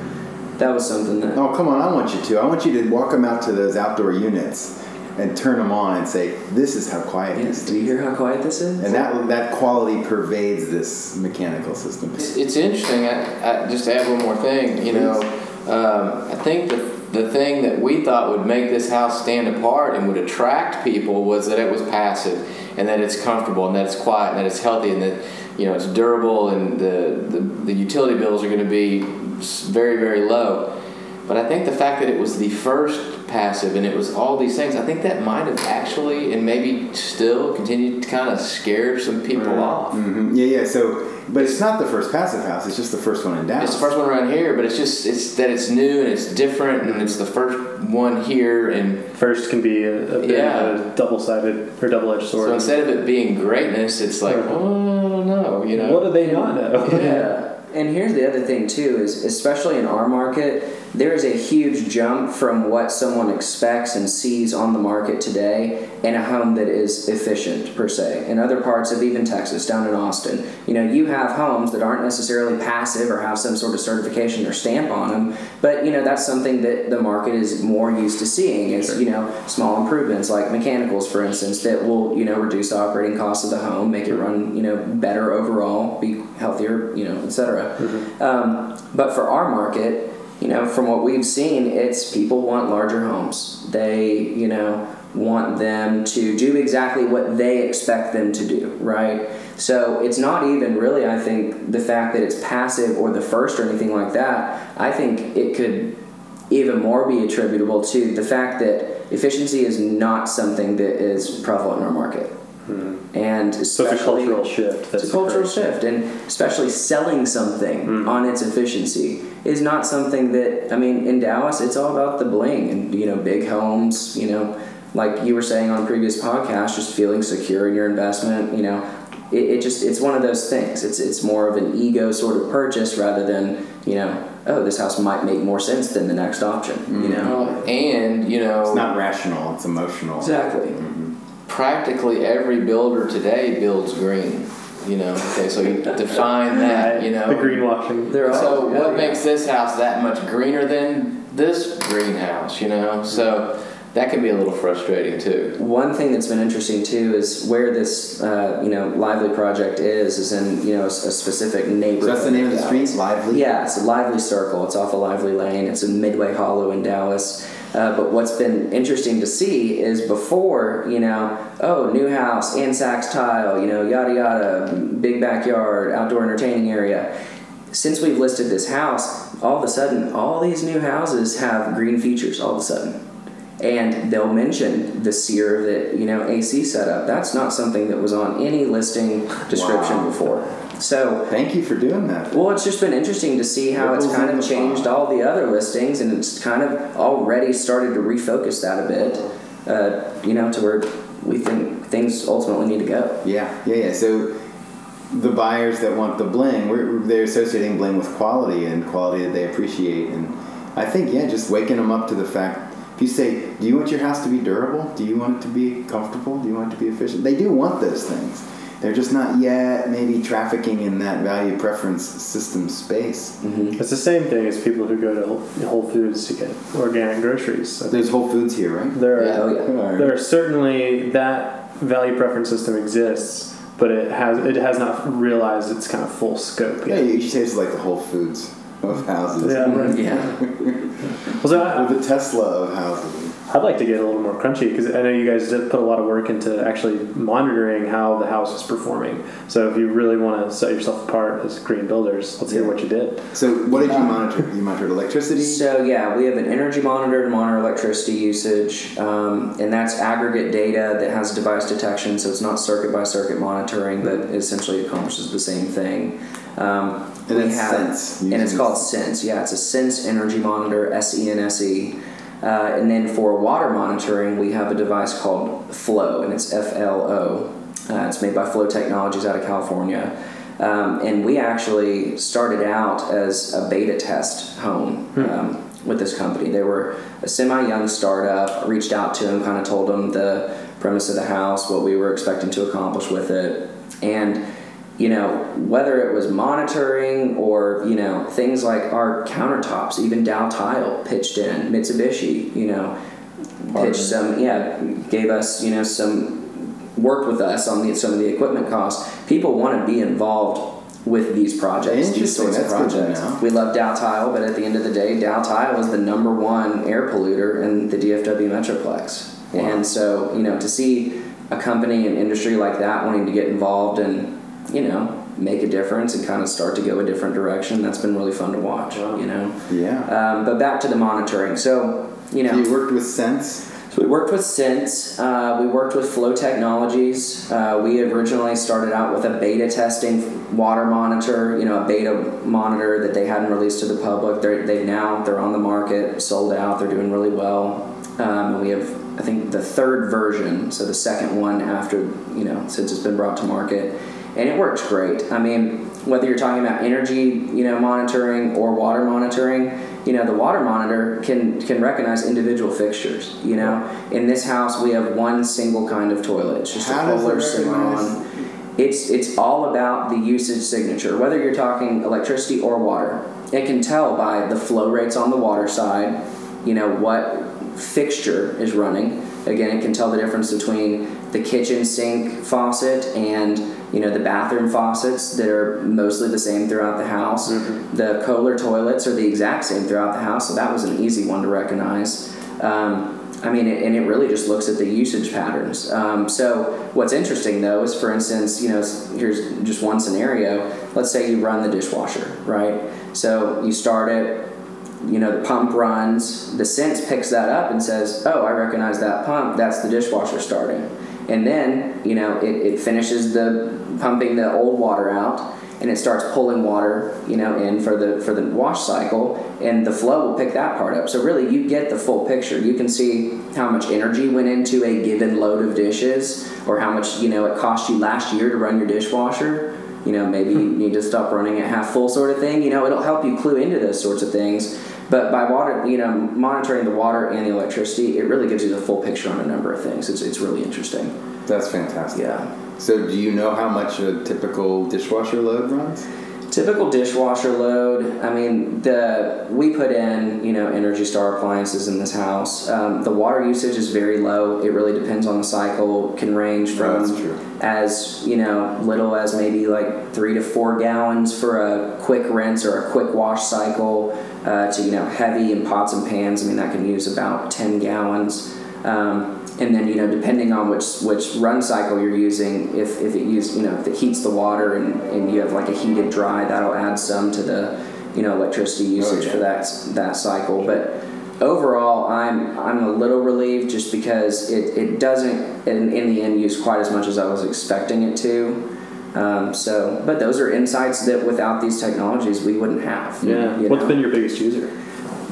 that was something that oh come on, I want you to. I want you to walk them out to those outdoor units and turn them on and say, "This is how quiet this is." Do you hear how quiet this is? And that that quality pervades this mechanical system. It's, it's interesting. I, I, just to add one more thing, you know, um, I think the the thing that we thought would make this house stand apart and would attract people was that it was passive and that it's comfortable and that it's quiet and that it's healthy and that you know it's durable and the the, the utility bills are going to be very very low. But I think the fact that it was the first passive and it was all these things, I think that might have actually and maybe still continued to kind of scare some people off. hmm Yeah, yeah. So, but it's not the first passive house. It's just the first one in Dallas. It's the first one around here, but it's just it's that it's new and it's different and it's the first one here and First can be a, a, bit Yeah. of a double-sided or double-edged sword. so instead of it being greatness, it's like oh no, you know. what do they not know? Yeah. And here's the other thing too is especially in our market, there is a huge jump from what someone expects and sees on the market today in a home that is efficient per se. In other parts of even Texas, down in Austin, you know, you have homes that aren't necessarily passive or have some sort of certification or stamp on them, but you know that's something that the market is more used to seeing is you know small improvements like mechanicals, for instance, that will you know reduce the operating costs of the home, make it run you know better overall, be healthier, you know, etc. Um, but for our market, you know, from what we've seen, it's people want larger homes. They, you know, want them to do exactly what they expect them to do, right? So it's not even really, I think, the fact that it's passive or the first or anything like that. I think it could even more be attributable to the fact that efficiency is not something that is prevalent in our market. Hmm. And So it's a cultural shift. It's a cultural shift, and especially selling something hmm. on its efficiency is not something that I mean. In Dallas, it's all about the bling and you know big homes. You know, like you were saying on previous podcasts, just feeling secure in your investment. You know, it, it just it's one of those things. It's it's more of an ego sort of purchase rather than you know oh this house might make more sense than the next option. You hmm. know, Well, and you know It's not rational. It's emotional. exactly. Practically every builder today builds green. You know, okay, so you define that. You know, the greenwashing. They're So yeah, what yeah. makes this house that much greener than this greenhouse? You know, so that can be a little frustrating too. One thing that's been interesting too is where this uh, you know lively project is is in you know a, a specific neighborhood. So that's the name of the street, Lively. Yeah, it's a lively circle. It's off of Lively Lane. It's in Midway Hollow in Dallas. Uh, but what's been interesting to see is before, you know, oh, new house, Ansax tile, you know, yada yada, big backyard, outdoor entertaining area. Since we've listed this house, all of a sudden, all these new houses have green features all of a sudden and they'll mention the SEER that you know AC setup. That's not something that was on any listing description Wow. before. So Thank you for doing that. well, it's just been interesting to see how it's kind of changed pond. all the other listings, and it's kind of already started to refocus that a bit. Uh, you know, to where we think things ultimately need to go. Yeah, yeah, yeah. So the buyers that want the bling, we're, they're associating bling with quality and quality that they appreciate. And I think, yeah, just waking them up to the fact. If you say, "Do you want your house to be durable? Do you want it to be comfortable? Do you want it to be efficient?" They do want those things. They're just not yet maybe trafficking in that value preference system space. Mm-hmm. It's the same thing as people who go to Whole Foods to get organic groceries. There's Whole Foods here, right? There are, Yeah, oh, yeah. there are certainly that value preference system exists, but it has it has not realized its kind of full scope Yeah, yet. you should say it's like the Whole Foods of houses. Yeah, right. Yeah. Well, so I, Or the Tesla of houses. I'd like to get a little more crunchy because I know you guys did put a lot of work into actually monitoring how the house is performing. So if you really want to set yourself apart as green builders, let's hear Yeah. what you did. So what did you monitor? You monitored electricity? So yeah, we have an energy monitor to monitor electricity usage, um, and that's aggregate data that has device detection. So it's not circuit by circuit monitoring, but it essentially accomplishes the same thing. Um, And we it's have- Sense, and it's called Sense. Yeah, it's a Sense Energy Monitor, S E N S E. Uh, and then for water monitoring, we have a device called Flo, and it's F L O. Uh, it's made by Flo Technologies out of California. Um, and we actually started out as a beta test home um, with this company. They were a semi young startup, reached out to them, kind of told them the premise of the house, what we were expecting to accomplish with it. And you know, whether it was monitoring or, you know, things like our countertops, even Dal-Tile pitched in, Mitsubishi, you know, pitched some, yeah, gave us, you know, some, worked with us on the, some of the equipment costs. People want to be involved with these projects, these sorts of projects. We love Dal-Tile, but at the end of the day, Dal-Tile is the number one air polluter in the DFW Metroplex. Wow. And so, you know, to see a company and industry like that wanting to get involved and, you know, make a difference and kind of start to go a different direction, that's been really fun to watch, you know. Yeah. Um, but back to the monitoring. So, you know, So you worked with Sense. so we worked with Sense. Uh, we worked with Flo Technologies. Uh, we originally started out with a beta testing water monitor, you know, a beta monitor that they hadn't released to the public. They're, they've now they're on the market, sold out. They're doing really well. Um, and we have, I think, the third version, so the second one after, you know, since it's been brought to market, and it works great. I mean, whether you're talking about energy, you know, monitoring or water monitoring, you know, the water monitor can can recognize individual fixtures. You know, in this house we have one single kind of toilet, it's just How a Kohler Cimarron. It's it's all about the usage signature. Whether you're talking electricity or water, it can tell by the flow rates on the water side. You know what fixture is running. Again, it can tell the difference between the kitchen sink faucet and you know the bathroom faucets that are mostly the same throughout the house. The Kohler toilets are the exact same throughout the house, so that was an easy one to recognize. Um, I mean, it, and it really just looks at the usage patterns. Um, so what's interesting though is, for instance, you know, here's just one scenario. Let's say you run the dishwasher, right? So you start it, you know, the pump runs, the sense picks that up and says, oh, I recognize that pump, that's the dishwasher starting. And then, you know, it, it finishes the pumping the old water out and it starts pulling water, you know, in for the for the wash cycle and the flow will pick that part up. So really you get the full picture. You can see how much energy went into a given load of dishes or how much, you know, it cost you last year to run your dishwasher you know maybe you hmm. need to stop running at half full sort of thing you know it'll help you clue into those sorts of things but by water you know monitoring the water and the electricity it really gives you the full picture on a number of things it's, it's really interesting That's fantastic. yeah So do you know how much a typical dishwasher load runs? Typical dishwasher load i mean the we put in you know energy star appliances in this house. Um, the water usage is very low. It really depends on the cycle. Can range from true. as you know little as maybe like three to four gallons for a quick rinse or a quick wash cycle uh, to you know heavy in pots and pans. I mean that can use about 10 gallons. Um, and then you know depending on which which run cycle you're using if, if it use you know if it heats the water and, and you have like a heated dry that'll add some to the you know electricity usage yeah. for that that cycle but overall i'm i'm a little relieved just because it, it doesn't in, in the end use quite as much as i was expecting it to um, so but those are insights that without these technologies we wouldn't have Yeah. you What's know? been your biggest user?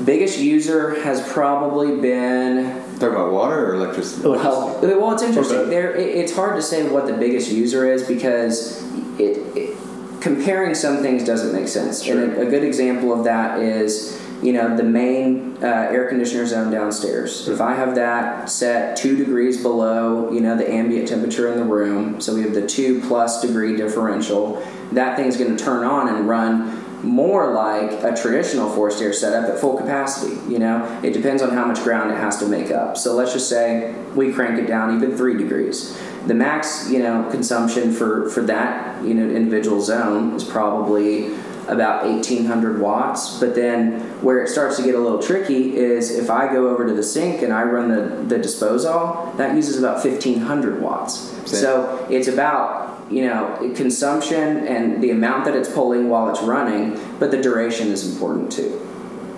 Biggest user has probably been Talk about water or electricity? well, well, it's interesting. Okay. There, it, it's hard to say what the biggest user is because it, it comparing some things doesn't make sense. And a, a good example of that is, you know, the main uh, air conditioner zone downstairs. If I have that set two degrees below, you know, the ambient temperature in the room, so we have the two plus degree differential, that thing's going to turn on and run more like a traditional forced air setup at full capacity. You know, it depends on how much ground it has to make up. So let's just say we crank it down even three degrees. The max, you know, consumption for for that you know individual zone is probably about 1800 watts but then where it starts to get a little tricky is if i go over to the sink and i run the, the disposal that uses about 1500 watts so it's about you know consumption and the amount that it's pulling while it's running but the duration is important too.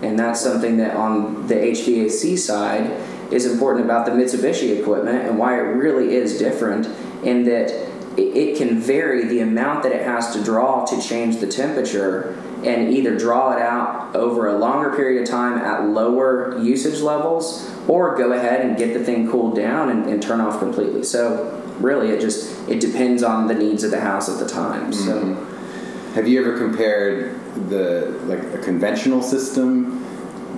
And that's something that on the hvac side is important about the mitsubishi equipment and why it really is different in that it- can vary the amount that it has to draw to change the temperature and either draw it out over a longer period of time at lower usage levels or go ahead and get the thing cooled down and, and turn off completely. So really it just it depends on the needs of the house at the time so Have you ever compared the like a conventional system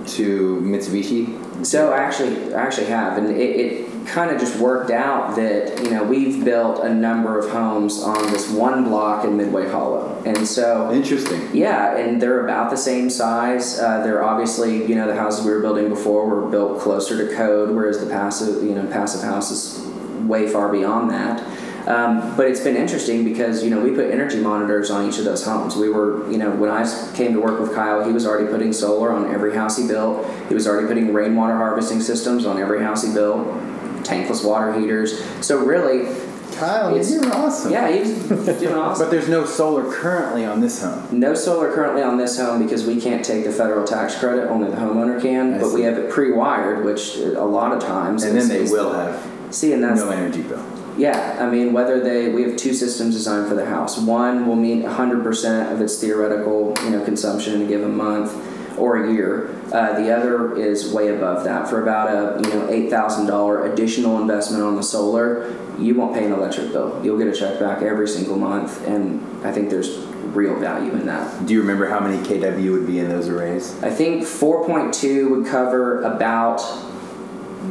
to Mitsubishi? So I actually, I actually have, and it, it kind of just worked out that you know we've built a number of homes on this one block in Midway Hollow, and so Interesting. yeah, and they're about the same size. Uh, they're obviously you know the houses we were building before were built closer to code, whereas the passive you know passive house is way far beyond that. Um, but it's been interesting because you know we put energy monitors on each of those homes. We were you know when I came to work with Kyle, he was already putting solar on every house he built. He was already putting rainwater harvesting systems on every house he built, tankless water heaters. So really, Kyle, It's- you're awesome. yeah, he's doing awesome. But there's no solar currently on this home. No solar currently on this home because we can't take the federal tax credit. Only the homeowner can. I but we have it pre-wired, which a lot of times. And then they is- will have See, and that's no energy bill. yeah. I mean, whether they we have two systems designed for the house. One will meet 100% of its theoretical you know consumption in a given month or a year. Uh, the other is way above that for about a you know eight thousand dollar additional investment on the solar. You won't pay an electric bill. You'll get a check back every single month, and I think there's real value in that. Do you remember how many kW would be in those arrays? I think 4.2 would cover about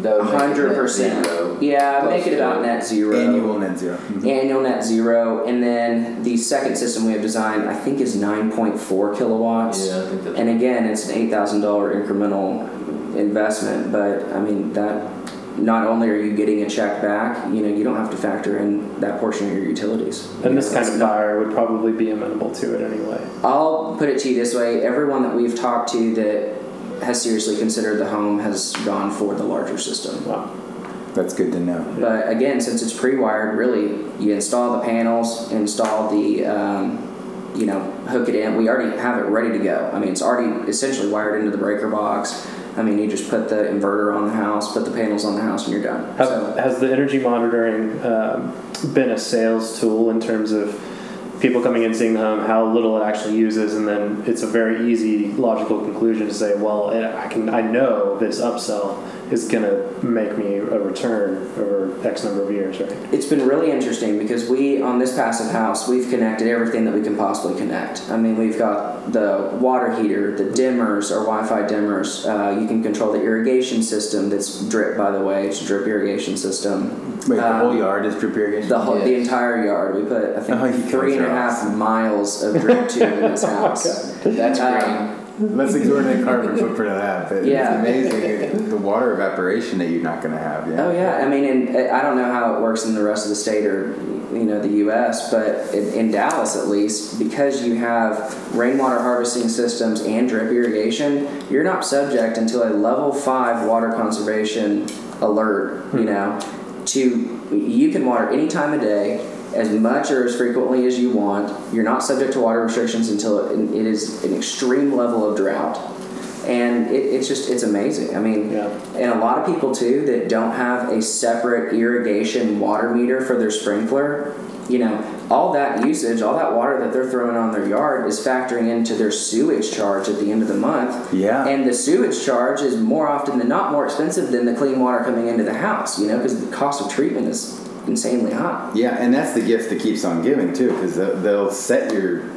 That would make it hundred net percent. zero. Yeah, Close make it to about it. net zero. Annual net 0 Mhm. Annual net zero, and then the second system we have designed, I think, is nine point four kilowatts. Yeah, I think that's. And again, it's an eight thousand dollar incremental investment, but I mean that. Not only are you getting a check back, you know you don't have to factor in that portion of your utilities. And this kind that's of buyer would probably be amenable to it anyway. I'll put it to you this way: everyone that we've talked to that has seriously considered the home has gone for the larger system. Wow. That's good to know. But again, since it's pre-wired, really, you install the panels, install the, um, you know, hook it in. We already have it ready to go. I mean, it's already essentially wired into the breaker box. I mean, you just put the inverter on the house, put the panels on the house, and you're done. Have, So, has the energy monitoring um, been a sales tool in terms of people coming in seeing the home, how little it actually uses, and then it's a very easy logical conclusion to say, well, it, I can I know this upsell is going to make me a return over X number of years, right? it's been really interesting because we, on this passive house, we've connected everything that we can possibly connect. I mean, we've got the water heater, the dimmers, our Wi-Fi dimmers. Uh, you can control the irrigation system. That's drip, by the way. It's a drip irrigation system. Wait, the Um, whole yard is drip irrigation? The whole, the entire yard. We put I think Oh, you three and a guys are half awesome. miles of drip tube in this house. That's Um, green. Let's exorbitant carbon footprint of that. But Yeah. it's amazing the water evaporation that you're not going to have. Yeah. Oh yeah, I mean, and uh, I don't know how it works in the rest of the state or you know the U.S., but in, in Dallas at least, because you have rainwater harvesting systems and drip irrigation, you're not subject until a level five water conservation alert. You know, to you can water any time of day. As much or as frequently as you want. You're not subject to water restrictions until it, it is an extreme level of drought. And it, it's just, it's amazing. I mean, Yeah. and a lot of people too that don't have a separate irrigation water meter for their sprinkler, you know, all that usage, all that water that they're throwing on their yard is factoring into their sewage charge at the end of the month. Yeah. And the sewage charge is more often than not more expensive than the clean water coming into the house, you know, because the cost of treatment is insanely hot. Yeah, and that's the gift that keeps on giving too, because they'll, they'll set your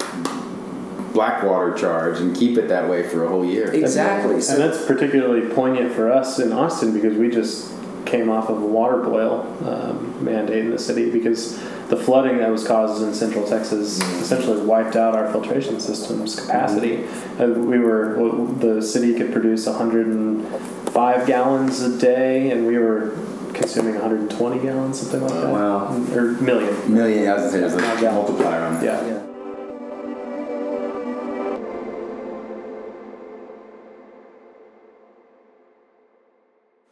black water charge and keep it that way for a whole year. Exactly. And that's particularly poignant for us in Austin because we just came off of a water boil um, mandate in the city because the flooding that was caused in central Texas essentially wiped out our filtration system's capacity. Uh, we were well, the city could produce 105 gallons a day, and we were consuming 120 gallons, something like that. Wow. Or million. Million, I was gonna say, there's a gallon. multiplier on that. Yeah. Yeah.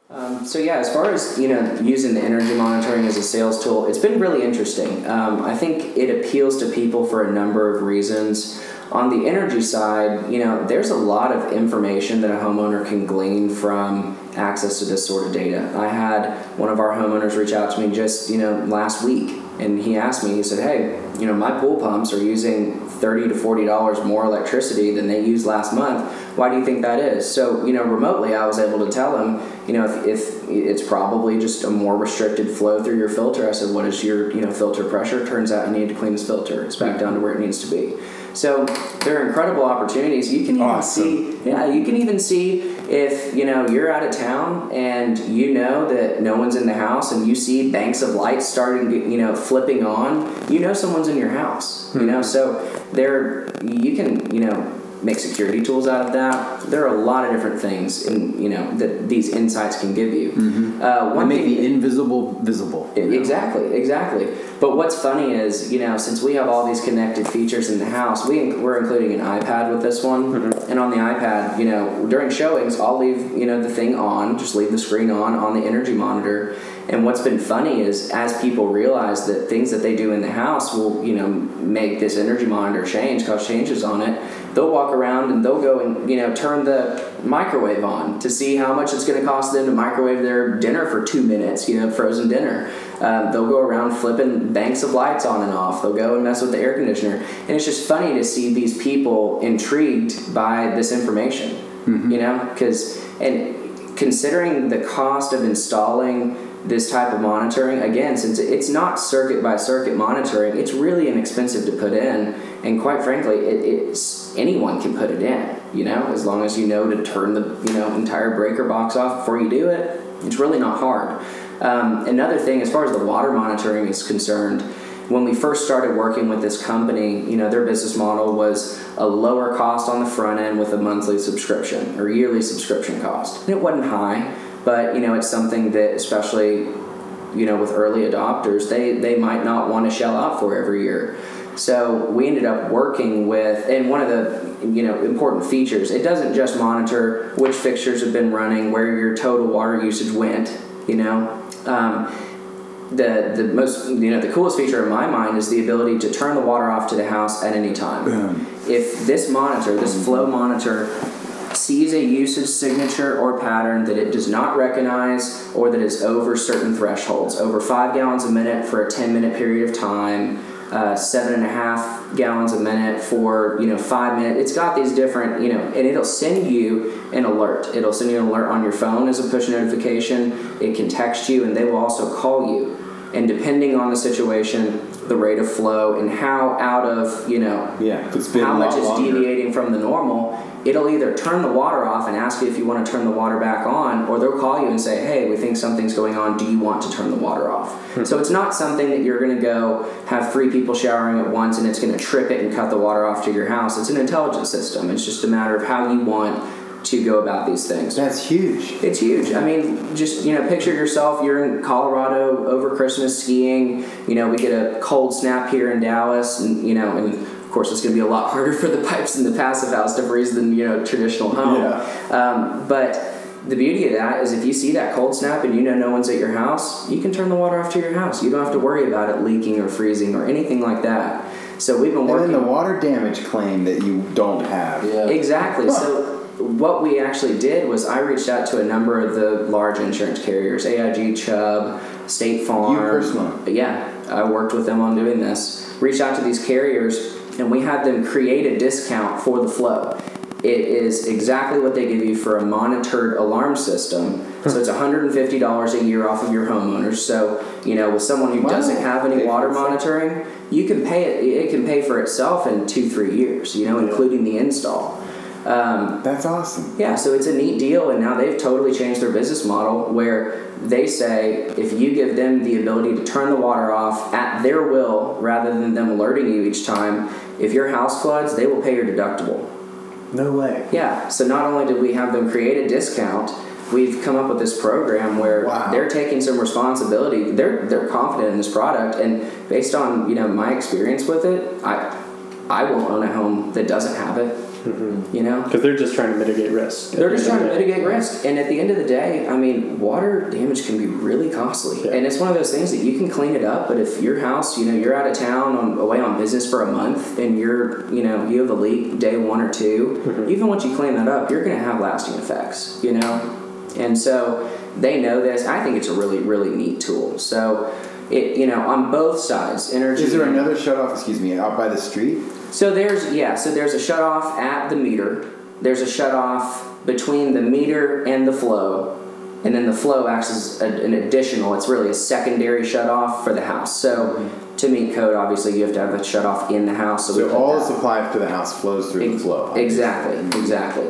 Um, so yeah, as far as you know, using the energy monitoring as a sales tool, it's been really interesting. Um, I think it appeals to people for a number of reasons. On the energy side, you know, there's a lot of information that a homeowner can glean from access to this sort of data. I had one of our homeowners reach out to me just you know last week, and he asked me. He said, "Hey, you know, my pool pumps are using thirty to forty dollars more electricity than they used last month. Why do you think that is?" So you know, remotely, I was able to tell him, you know, if, if it's probably just a more restricted flow through your filter. I said, "What is your you know filter pressure?" Turns out you need to clean this filter. It's back down to where it needs to be. So there are incredible opportunities. You can even Awesome. see, yeah, you can even see if you know you're out of town and you know that no one's in the house, and you see banks of lights starting, to, you know, flipping on. You know someone's in your house. You know, hmm. so there you can you know make security tools out of that. There are a lot of different things, in you know that these insights can give you. Uh, One make thing the invisible visible. know? Exactly, exactly. But what's funny is, you know, since we have all these connected features in the house, we we're including an iPad with this one, and on the iPad, you know, during showings, I'll leave you know the thing on, just leave the screen on on the energy monitor. And what's been funny is as people realize that things that they do in the house will, you know, make this energy monitor change, cause changes on it, they'll walk around and they'll go and, you know, turn the microwave on to see how much it's going to cost them to microwave their dinner for two minutes, you know, frozen dinner. Um, they'll go around flipping banks of lights on and off. They'll go and mess with the air conditioner. And it's just funny to see these people intrigued by this information, you know, because, and considering the cost of installing this type of monitoring. Again since it's not circuit by circuit monitoring it's really inexpensive to put in. And quite frankly it, it's anyone can put it in you know? As long as you know to turn the you know entire breaker box off before you do it it's really not hard. Um, another thing as far as the water monitoring is concerned when we first started working with this company, you know, their business model was a lower cost on the front end with a monthly subscription or yearly subscription cost. And it wasn't high, but you know, it's something that especially you know, with early adopters, they they might not want to shell out for every year. So we ended up working with, and one of the you know important features, it doesn't just monitor which fixtures have been running, where your total water usage went. You know, um, the the most you know the coolest feature in my mind is the ability to turn the water off to the house at any time. If this monitor, this flow monitor, sees a usage signature or pattern that it does not recognize or that is over certain thresholds, over five gallons a minute for a 10 minute period of time, uh, seven and a half gallons a minute for you know five minutes. It's got these different you know, and it'll send you an alert. It'll send you an alert on your phone as a push notification. It can text you, and they will also call you. And depending on the situation, the rate of flow and how out of you know Yeah, it's been how much is longer. deviating from the normal, it'll either turn the water off and ask you if you want to turn the water back on, or they'll call you and say, "Hey, we think something's going on. Do you want to turn the water off?" Hmm. So it's not something that you're going to go have three people showering at once and it's going to trip it and cut the water off to your house. It's an intelligent system. It's just a matter of how you want to go about these things. That's huge. It's huge. I mean, just you know, picture yourself. You're in Colorado over Christmas skiing. You know, we get a cold snap here in Dallas, and you know, and of course, it's going to be a lot harder for the pipes in the passive house to freeze than you know traditional home. Um, but the beauty of that is if you see that cold snap and you know no one's at your house, you can turn the water off to your house. You don't have to worry about it leaking or freezing or anything like that. So we've been And working. then the water damage claim that you don't have. Yeah. Exactly. So what we actually did was I reached out to a number of the large insurance carriers, AIG, Chubb, State Farm. You personally? Yeah, I worked with them on doing this. Reached out to these carriers, and we had them create a discount for the flow. It is exactly what they give you for a monitored alarm system. So it's $150 a year off of your homeowners. So, you know, with someone who Wow. doesn't have any water monitoring, you can pay it, it can pay for itself in two, three years, you know, including the install. Um, That's awesome. yeah, so it's a neat deal, and now they've totally changed their business model where they say if you give them the ability to turn the water off at their will rather than them alerting you each time, if your house floods, they will pay your deductible. No way. Yeah, so not only did we have them create a discount, we've come up with this program where Wow. they're taking some responsibility. They're they're confident in this product, and based on you know my experience with it, I I won't own a home that doesn't have it. Mm-hmm. You know, Because they're just trying to mitigate risk. they're just trying to mitigate risk. And at the end of the day, I mean, water damage can be really costly. Yeah. And it's one of those things that you can clean it up, but if your house, you know, you're out of town on away on business for a month and you're, you know, you have a leak day one or 2 mm-hmm. even once you clean that up, you're going to have lasting effects, you know? And so they know this. I think it's a really, really neat tool. So, it, you know, on both sides, energy. Is there another shut off? Excuse me, out by the street? So there's yeah, so there's a shut off at the meter. There's a shut off between the meter and the flow, and then the flow acts as a, an additional. It's really a secondary shut off for the house. So to meet code, obviously you have to have a shut off in the house. So, So all the that- supply to the house flows through the Ex- flow. Exactly, exactly.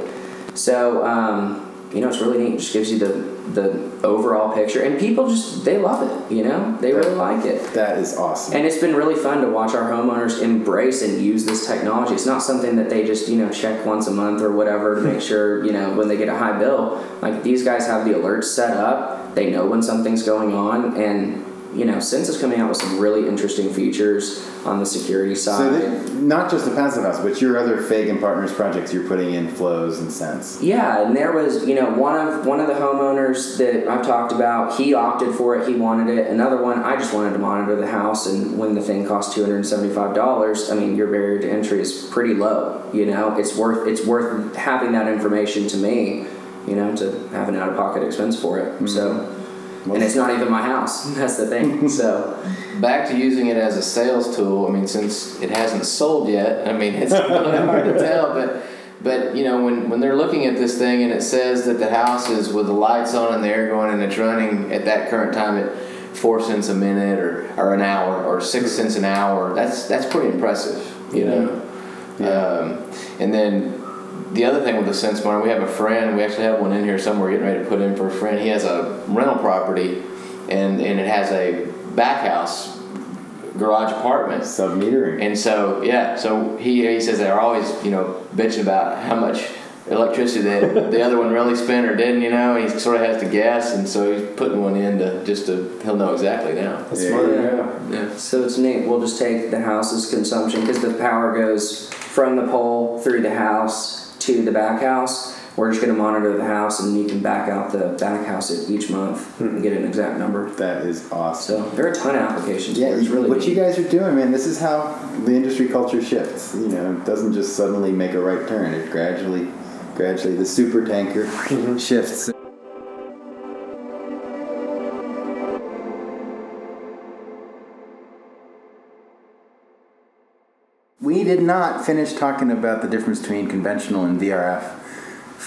So um, you know, it's really neat. It just gives you the the overall picture, and people just they love it. You know, they really like it. That is awesome. And it's been really fun to watch our homeowners embrace and use this technology. It's not something that they just, you know, check once a month or whatever to make sure, you know, when they get a high bill. Like these guys have the alerts set up, they know when something's going on, and, you know, Sense is coming out with some really interesting features on the security So side. th- not just the passive house, but your other Fagin Partners projects, you're putting in flows and sense. Yeah, and there was, you know, one of one of the homeowners that I've talked about, he opted for it, he wanted it. Another one, I just wanted to monitor the house, and when the thing costs two hundred and seventy five dollars, I mean, your barrier to entry is pretty low. You know, it's worth it's worth having that information to me, you know, to have an out of pocket expense for it. So, mm-hmm. And it's not even my house. That's the thing. So, Back to using it as a sales tool. I mean, since it hasn't sold yet, I mean, it's a little hard to tell, but. But you know when, when they're looking at this thing and it says that the house is with the lights on and the air going and it's running at that current time at four cents a minute or, or an hour or six cents an hour, that's that's pretty impressive, you know. Um, and then the other thing with the sense monitor, we have a friend. We actually have one in here somewhere getting ready to put in for a friend. He has a rental property, and and it has a back house garage apartment. Sub metering. And so yeah, so he he says they're always you know bitching about how much electricity that the other one really spent or didn't, you know. And he sort of has to guess, and so he's putting one in to just to he'll know exactly now. That's Yeah. smart. Yeah. Yeah. So it's neat. We'll just take the house's consumption because the power goes from the pole through the house to the back house. We're just going to monitor the house, and you can back out the back house at each month and hmm. get an exact number. That is awesome. So there are a ton of applications. Yeah. It's really what neat. you guys are doing, man. This is how the industry culture shifts. You know, it doesn't just suddenly make a right turn. It gradually, gradually, the super tanker mm-hmm. shifts. We did not finish talking about the difference between conventional and VRF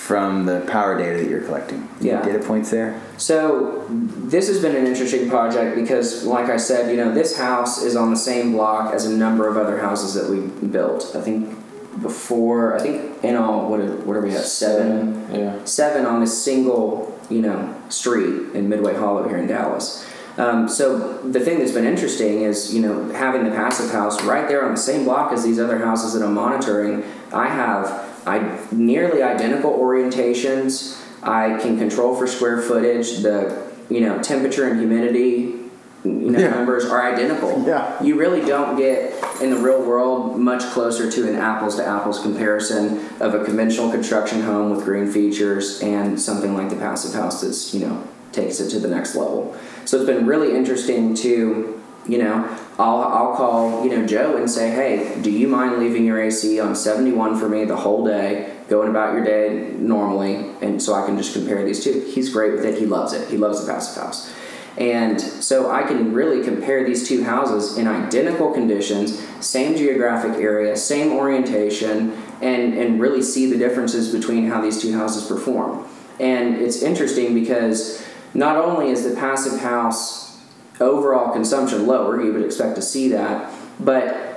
from the power data that you're collecting. Any Yeah. Data points there? So this has been an interesting project because, like I said, you know, this house is on the same block as a number of other houses that we built. I think before, I think in all, what are, what are we at? Seven. Yeah. seven on this single, you know, street in Midway Hollow here in Dallas. Um, so the thing that's been interesting is, you know, having the passive house right there on the same block as these other houses that I'm monitoring. I have I nearly identical orientations. I can control for square footage. The you know temperature and humidity you know, Yeah. numbers are identical. Yeah. You really don't get in the real world much closer to an apples to apples comparison of a conventional construction home with green features and something like the passive house that's, you know, takes it to the next level. So it's been really interesting to, you know, I'll, I'll call, you know, Joe and say, hey, do you mind leaving your AC on 71 for me the whole day, going about your day normally, and so I can just compare these two. He's great with it. He loves it. He loves the passive house. And so I can really compare these two houses in identical conditions, same geographic area, same orientation, and, and really see the differences between how these two houses perform. And it's interesting because not only is the passive house overall consumption lower, you would expect to see that, but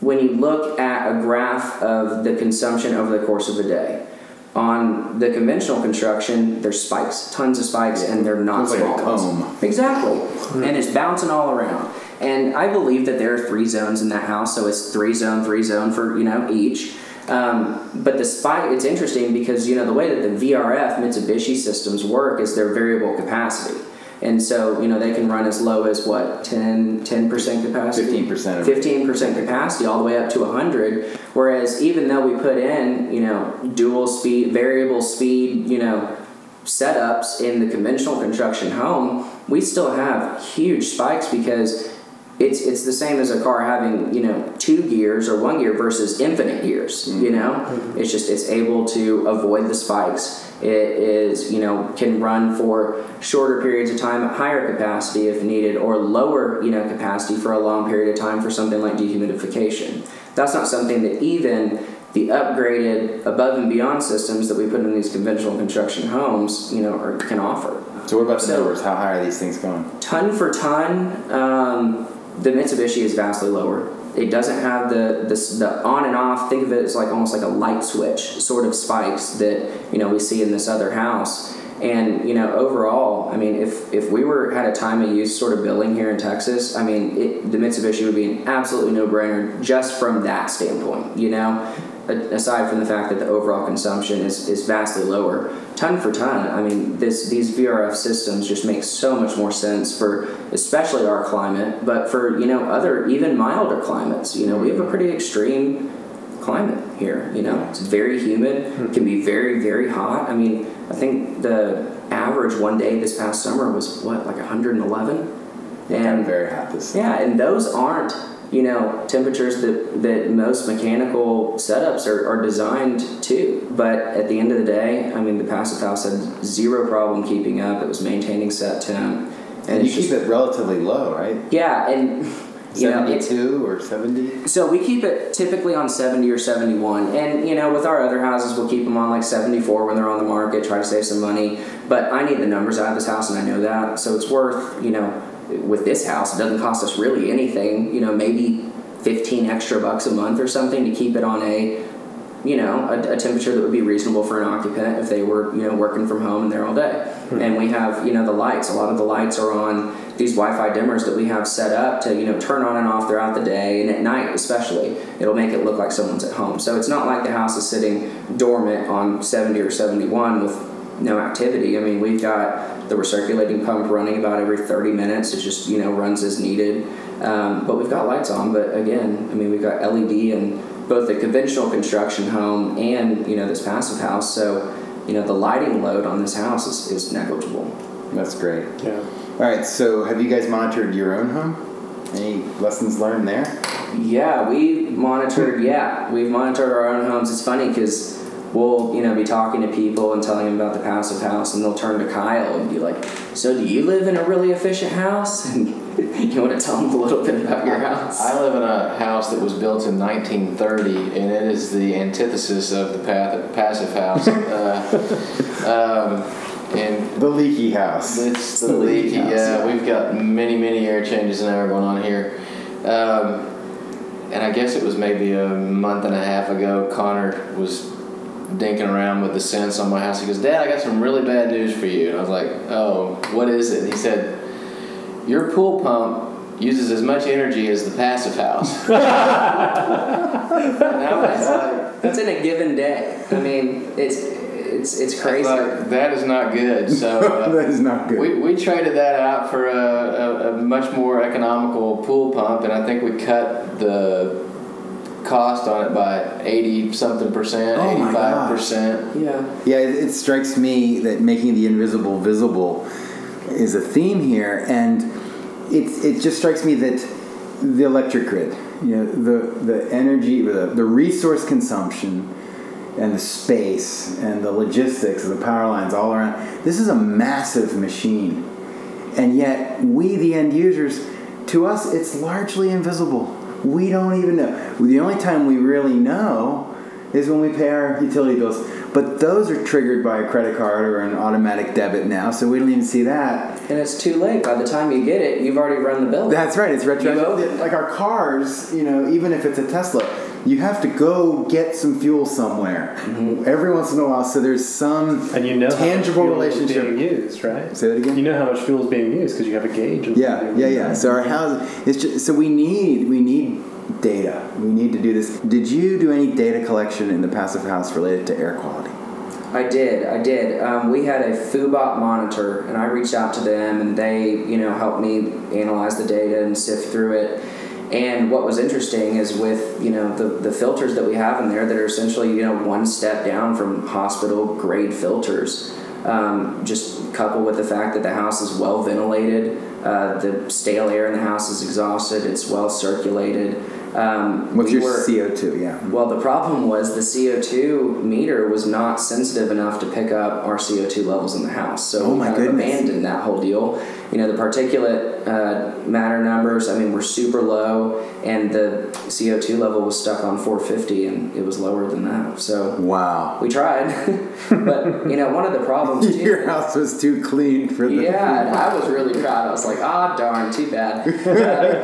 when you look at a graph of the consumption over the course of a day, on the conventional construction, there's spikes, tons of spikes, and they're not like small. ones. Exactly, and it's bouncing all around. And I believe that there are three zones in that house, so it's three zone, three zone for you know each. Um, but the spike, it's interesting because you know the way that the VRF Mitsubishi systems work is their variable capacity. And so, you know, they can run as low as what, 10, 10% capacity? 15% 15% capacity all the way up to 100. Whereas even though we put in, you know, dual speed, variable speed, you know, setups in the conventional construction home, we still have huge spikes because it's it's the same as a car having you know two gears or one gear versus infinite gears. You know, it's just it's able to avoid the spikes. It is you know can run for shorter periods of time at higher capacity if needed, or lower you know capacity for a long period of time for something like dehumidification. That's not something that even the upgraded above and beyond systems that we put in these conventional construction homes, you know, are, can offer. So what about the So- numbers? How high are these things going? Ton for ton, um, the Mitsubishi is vastly lower. It doesn't have the, the the on and off. Think of it as like almost like a light switch sort of spikes that you know we see in this other house. And you know overall, I mean, if if we were had a time of use sort of billing here in Texas, I mean, it, the Mitsubishi would be an absolutely no brainer just from that standpoint. You know, aside from the fact that the overall consumption is, is vastly lower, ton for ton. I mean, this these VRF systems just make so much more sense for especially our climate, but for you know other even milder climates. You know, we have a pretty extreme climate here. You know, it's very humid, hmm. can be very very hot. I mean, I think the average one day this past summer was what like 111, and very hot this. Yeah, and those aren't you know temperatures that that most mechanical setups are, are designed to. But at the end of the day, I mean, the passive house had zero problem keeping up. It was maintaining set temp, And you it's keep just- it relatively low, right? yeah, and you know, it's 72 or 70? so we keep it typically on 70 or 71. And, you know, with our other houses, we'll keep them on like 74 when they're on the market, try to save some money. But I need the numbers out of this house, and I know that. So it's worth, you know, with this house, it doesn't cost us really anything, you know, maybe 15 extra bucks a month or something to keep it on a, you know, a, a temperature that would be reasonable for an occupant if they were, you know, working from home and there all day. Hmm. And we have, you know, the lights. A lot of the lights are on these Wi-Fi dimmers that we have set up to, you know, turn on and off throughout the day and at night especially. It'll make it look like someone's at home. So it's not like the house is sitting dormant on 70 or 71 with no activity. I mean, we've got the recirculating pump running about every 30 minutes. It just, you know, runs as needed. Um, but we've got lights on. But again, I mean, we've got LED in both the conventional construction home and, you know, this passive house. So, you know, the lighting load on this house is, is negligible. That's great. Yeah. All right, so have you guys monitored your own home? Any lessons learned there? Yeah, we monitored. Yeah, we've monitored our own homes. It's funny because we'll you know be talking to people and telling them about the passive house, and they'll turn to Kyle and be like, "So do you live in a really efficient house?" And you want to tell them a little bit about your house? I live in a house that was built in 1930, and it is the antithesis of the path, passive house. uh, um, and The leaky house. it's the leaky. house, Yeah, yeah. we've got many, many air changes and air going on here. Um, and I guess it was maybe a month and a half ago. Connor was dinking around with the sense on my house. He goes, "Dad, I got some really bad news for you." And I was like, "Oh, what is it?" And he said, "Your pool pump." Uses as much energy as the passive house. and I was like, That's in a given day. I mean, it's it's it's crazy. like, that is not good. So uh, that is not good. We, we traded that out for a, a, a much more economical pool pump, and I think we cut the cost on it by 80 something percent, Oh 85 percent. yeah. Yeah, it, it strikes me that making the invisible visible is a theme here, and it it just strikes me that the electric grid, you know, the the energy, the, the resource consumption, and the space and the logistics of the power lines all around. This is a massive machine, and yet we, the end users, to us, it's largely invisible. We don't even know. The only time we really know is when we pay our utility bills. But those are triggered by a credit card or an automatic debit now, so we don't even see that. And it's too late. By the time you get it, you've already run the bill. That's right. It's retroactive. Like our cars, you know, even if it's a Tesla, you have to go get some fuel somewhere every once in a while. So there's some And you know tangible how much fuel is relationship. being used, right? Say that again. You know how much fuel is being used because you have a gauge. and- Yeah, yeah, yeah. So our house, it's just so we need we need data. We need to do this. Did you do any data collection in the passive house related to air quality? I did, I did. Um, we had a Foobot monitor, and I reached out to them, and they, you know, helped me analyze the data and sift through it. And what was interesting is with you know the, the filters that we have in there that are essentially you know one step down from hospital grade filters. Um, just coupled with the fact that the house is well ventilated, uh, the stale air in the house is exhausted, it's well circulated. Um, What's we your were- CO2? Yeah. well, the problem was the CO2 meter was not sensitive enough to pick up our CO2 levels in the house. So Oh we my kind of abandoned that whole deal. You know, the particulate uh, matter numbers, I mean, were super low, and the CO2 level was stuck on 450, and it was lower than that. So Wow. we tried. but, you know, one of the problems, too, Your house was too clean for the. yeah, I was really proud. I was like, ah, darn, too bad.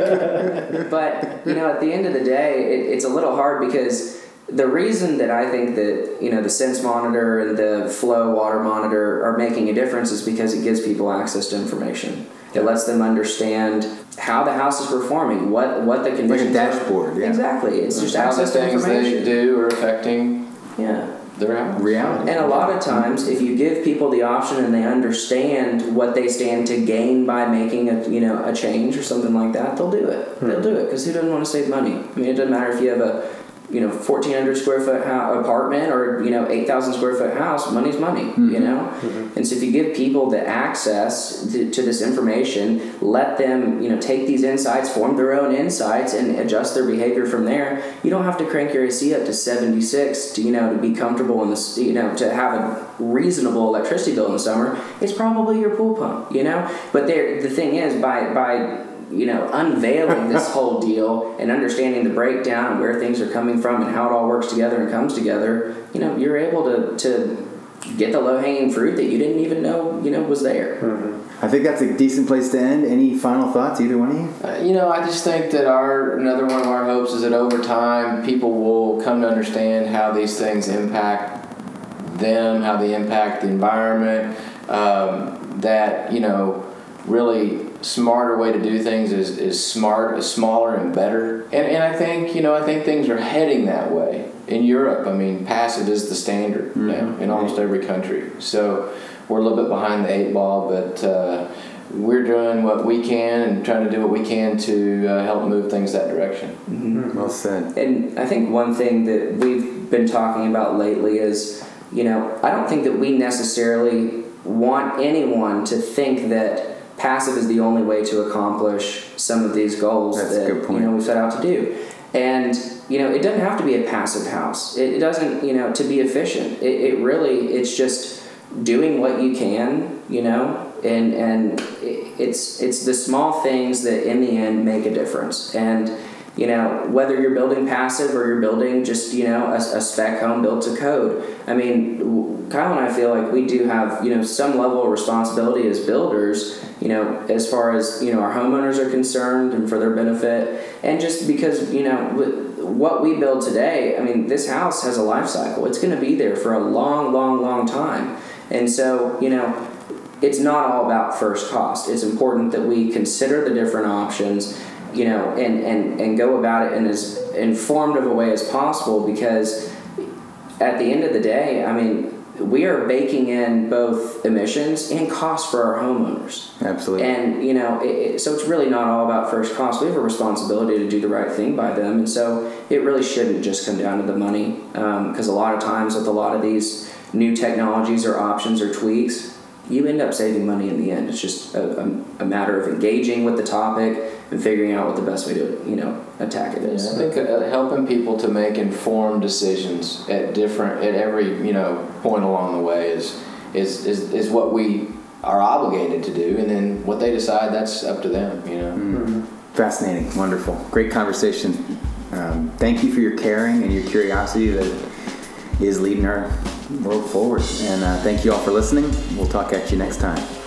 Uh, but you know, at the end of the day, it, it's a little hard because the reason that I think that you know the Sense Monitor and the Flo Water Monitor are making a difference is because it gives people access to information. It lets them understand how the house is performing, what what the conditions. Like a dashboard. Are. Yeah. Exactly, it's just how the access to things they information. do are affecting Yeah. their house. Reality. And a lot of times, if you give people the option and they understand what they stand to gain by making a you know a change or something like that, they'll do it. They'll hmm. do it because who doesn't want to save money? I mean, it doesn't matter if you have a you know fourteen hundred square foot ho- apartment or you know eight thousand square foot house. Money's money, you mm-hmm. know. Mm-hmm. And so if you give people the access to, to this information, let them you know take these insights, form their own insights, and adjust their behavior from there. You don't have to crank your AC up to seventy six to you know to be comfortable in this you know to have a reasonable electricity bill in the summer. It's probably your pool pump, you know. But there, the thing is, by by you know unveiling this whole deal and understanding the breakdown and where things are coming from and how it all works together and comes together, you know, you're able to to get the low hanging fruit that you didn't even know you know was there. I think that's a decent place to end. Any final thoughts, either one of you? Uh, you know, I just think that our another one of our hopes is that over time people will come to understand how these things impact them, how they impact the environment. Um, that you know, really smarter way to do things is, is smart, is smaller and better. And and I think you know I think things are heading that way in Europe. I mean, passive is the standard now in almost every country. So we're a little bit behind the eight ball, but. Uh, we're doing what we can and trying to do what we can to uh, help move things that direction. Well said. And I think one thing that we've been talking about lately is, you know, I don't think that we necessarily want anyone to think that passive is the only way to accomplish some of these goals That's that you know we set out to do. And you know, it doesn't have to be a passive house. It, it doesn't, you know, to be efficient. It, it really, it's just doing what you can, you know, and and it's it's the small things that in the end make a difference. And you know, whether you're building passive or you're building just you know a, a spec home built to code. I mean, Kyle and I feel like we do have you know some level of responsibility as builders. You know, as far as you know our homeowners are concerned and for their benefit, and just because you know. What we build today, I mean, this house has a life cycle. It's going to be there for a long, long, long time. And so, you know, it's not all about first cost. It's important that we consider the different options, you know, and, and, and go about it in as informed of a way as possible because at the end of the day, I mean, we are baking in both emissions and costs for our homeowners. Absolutely. And you know, it, it, so it's really not all about first cost. We have a responsibility to do the right thing by them, and so it really shouldn't just come down to the money. Um, because a lot of times with a lot of these new technologies or options or tweaks, you end up saving money in the end. It's just a, a, a matter of engaging with the topic and figuring out what the best way to you know attack it is. I think uh, helping people to make informed decisions at different at every you know point along the way is is is, is what we are obligated to do, and then what they decide that's up to them. You know. Mm. Fascinating, wonderful, great conversation. Um, thank you for your caring and your curiosity that is leading our world forward. And uh, thank you all for listening. We'll talk at you next time.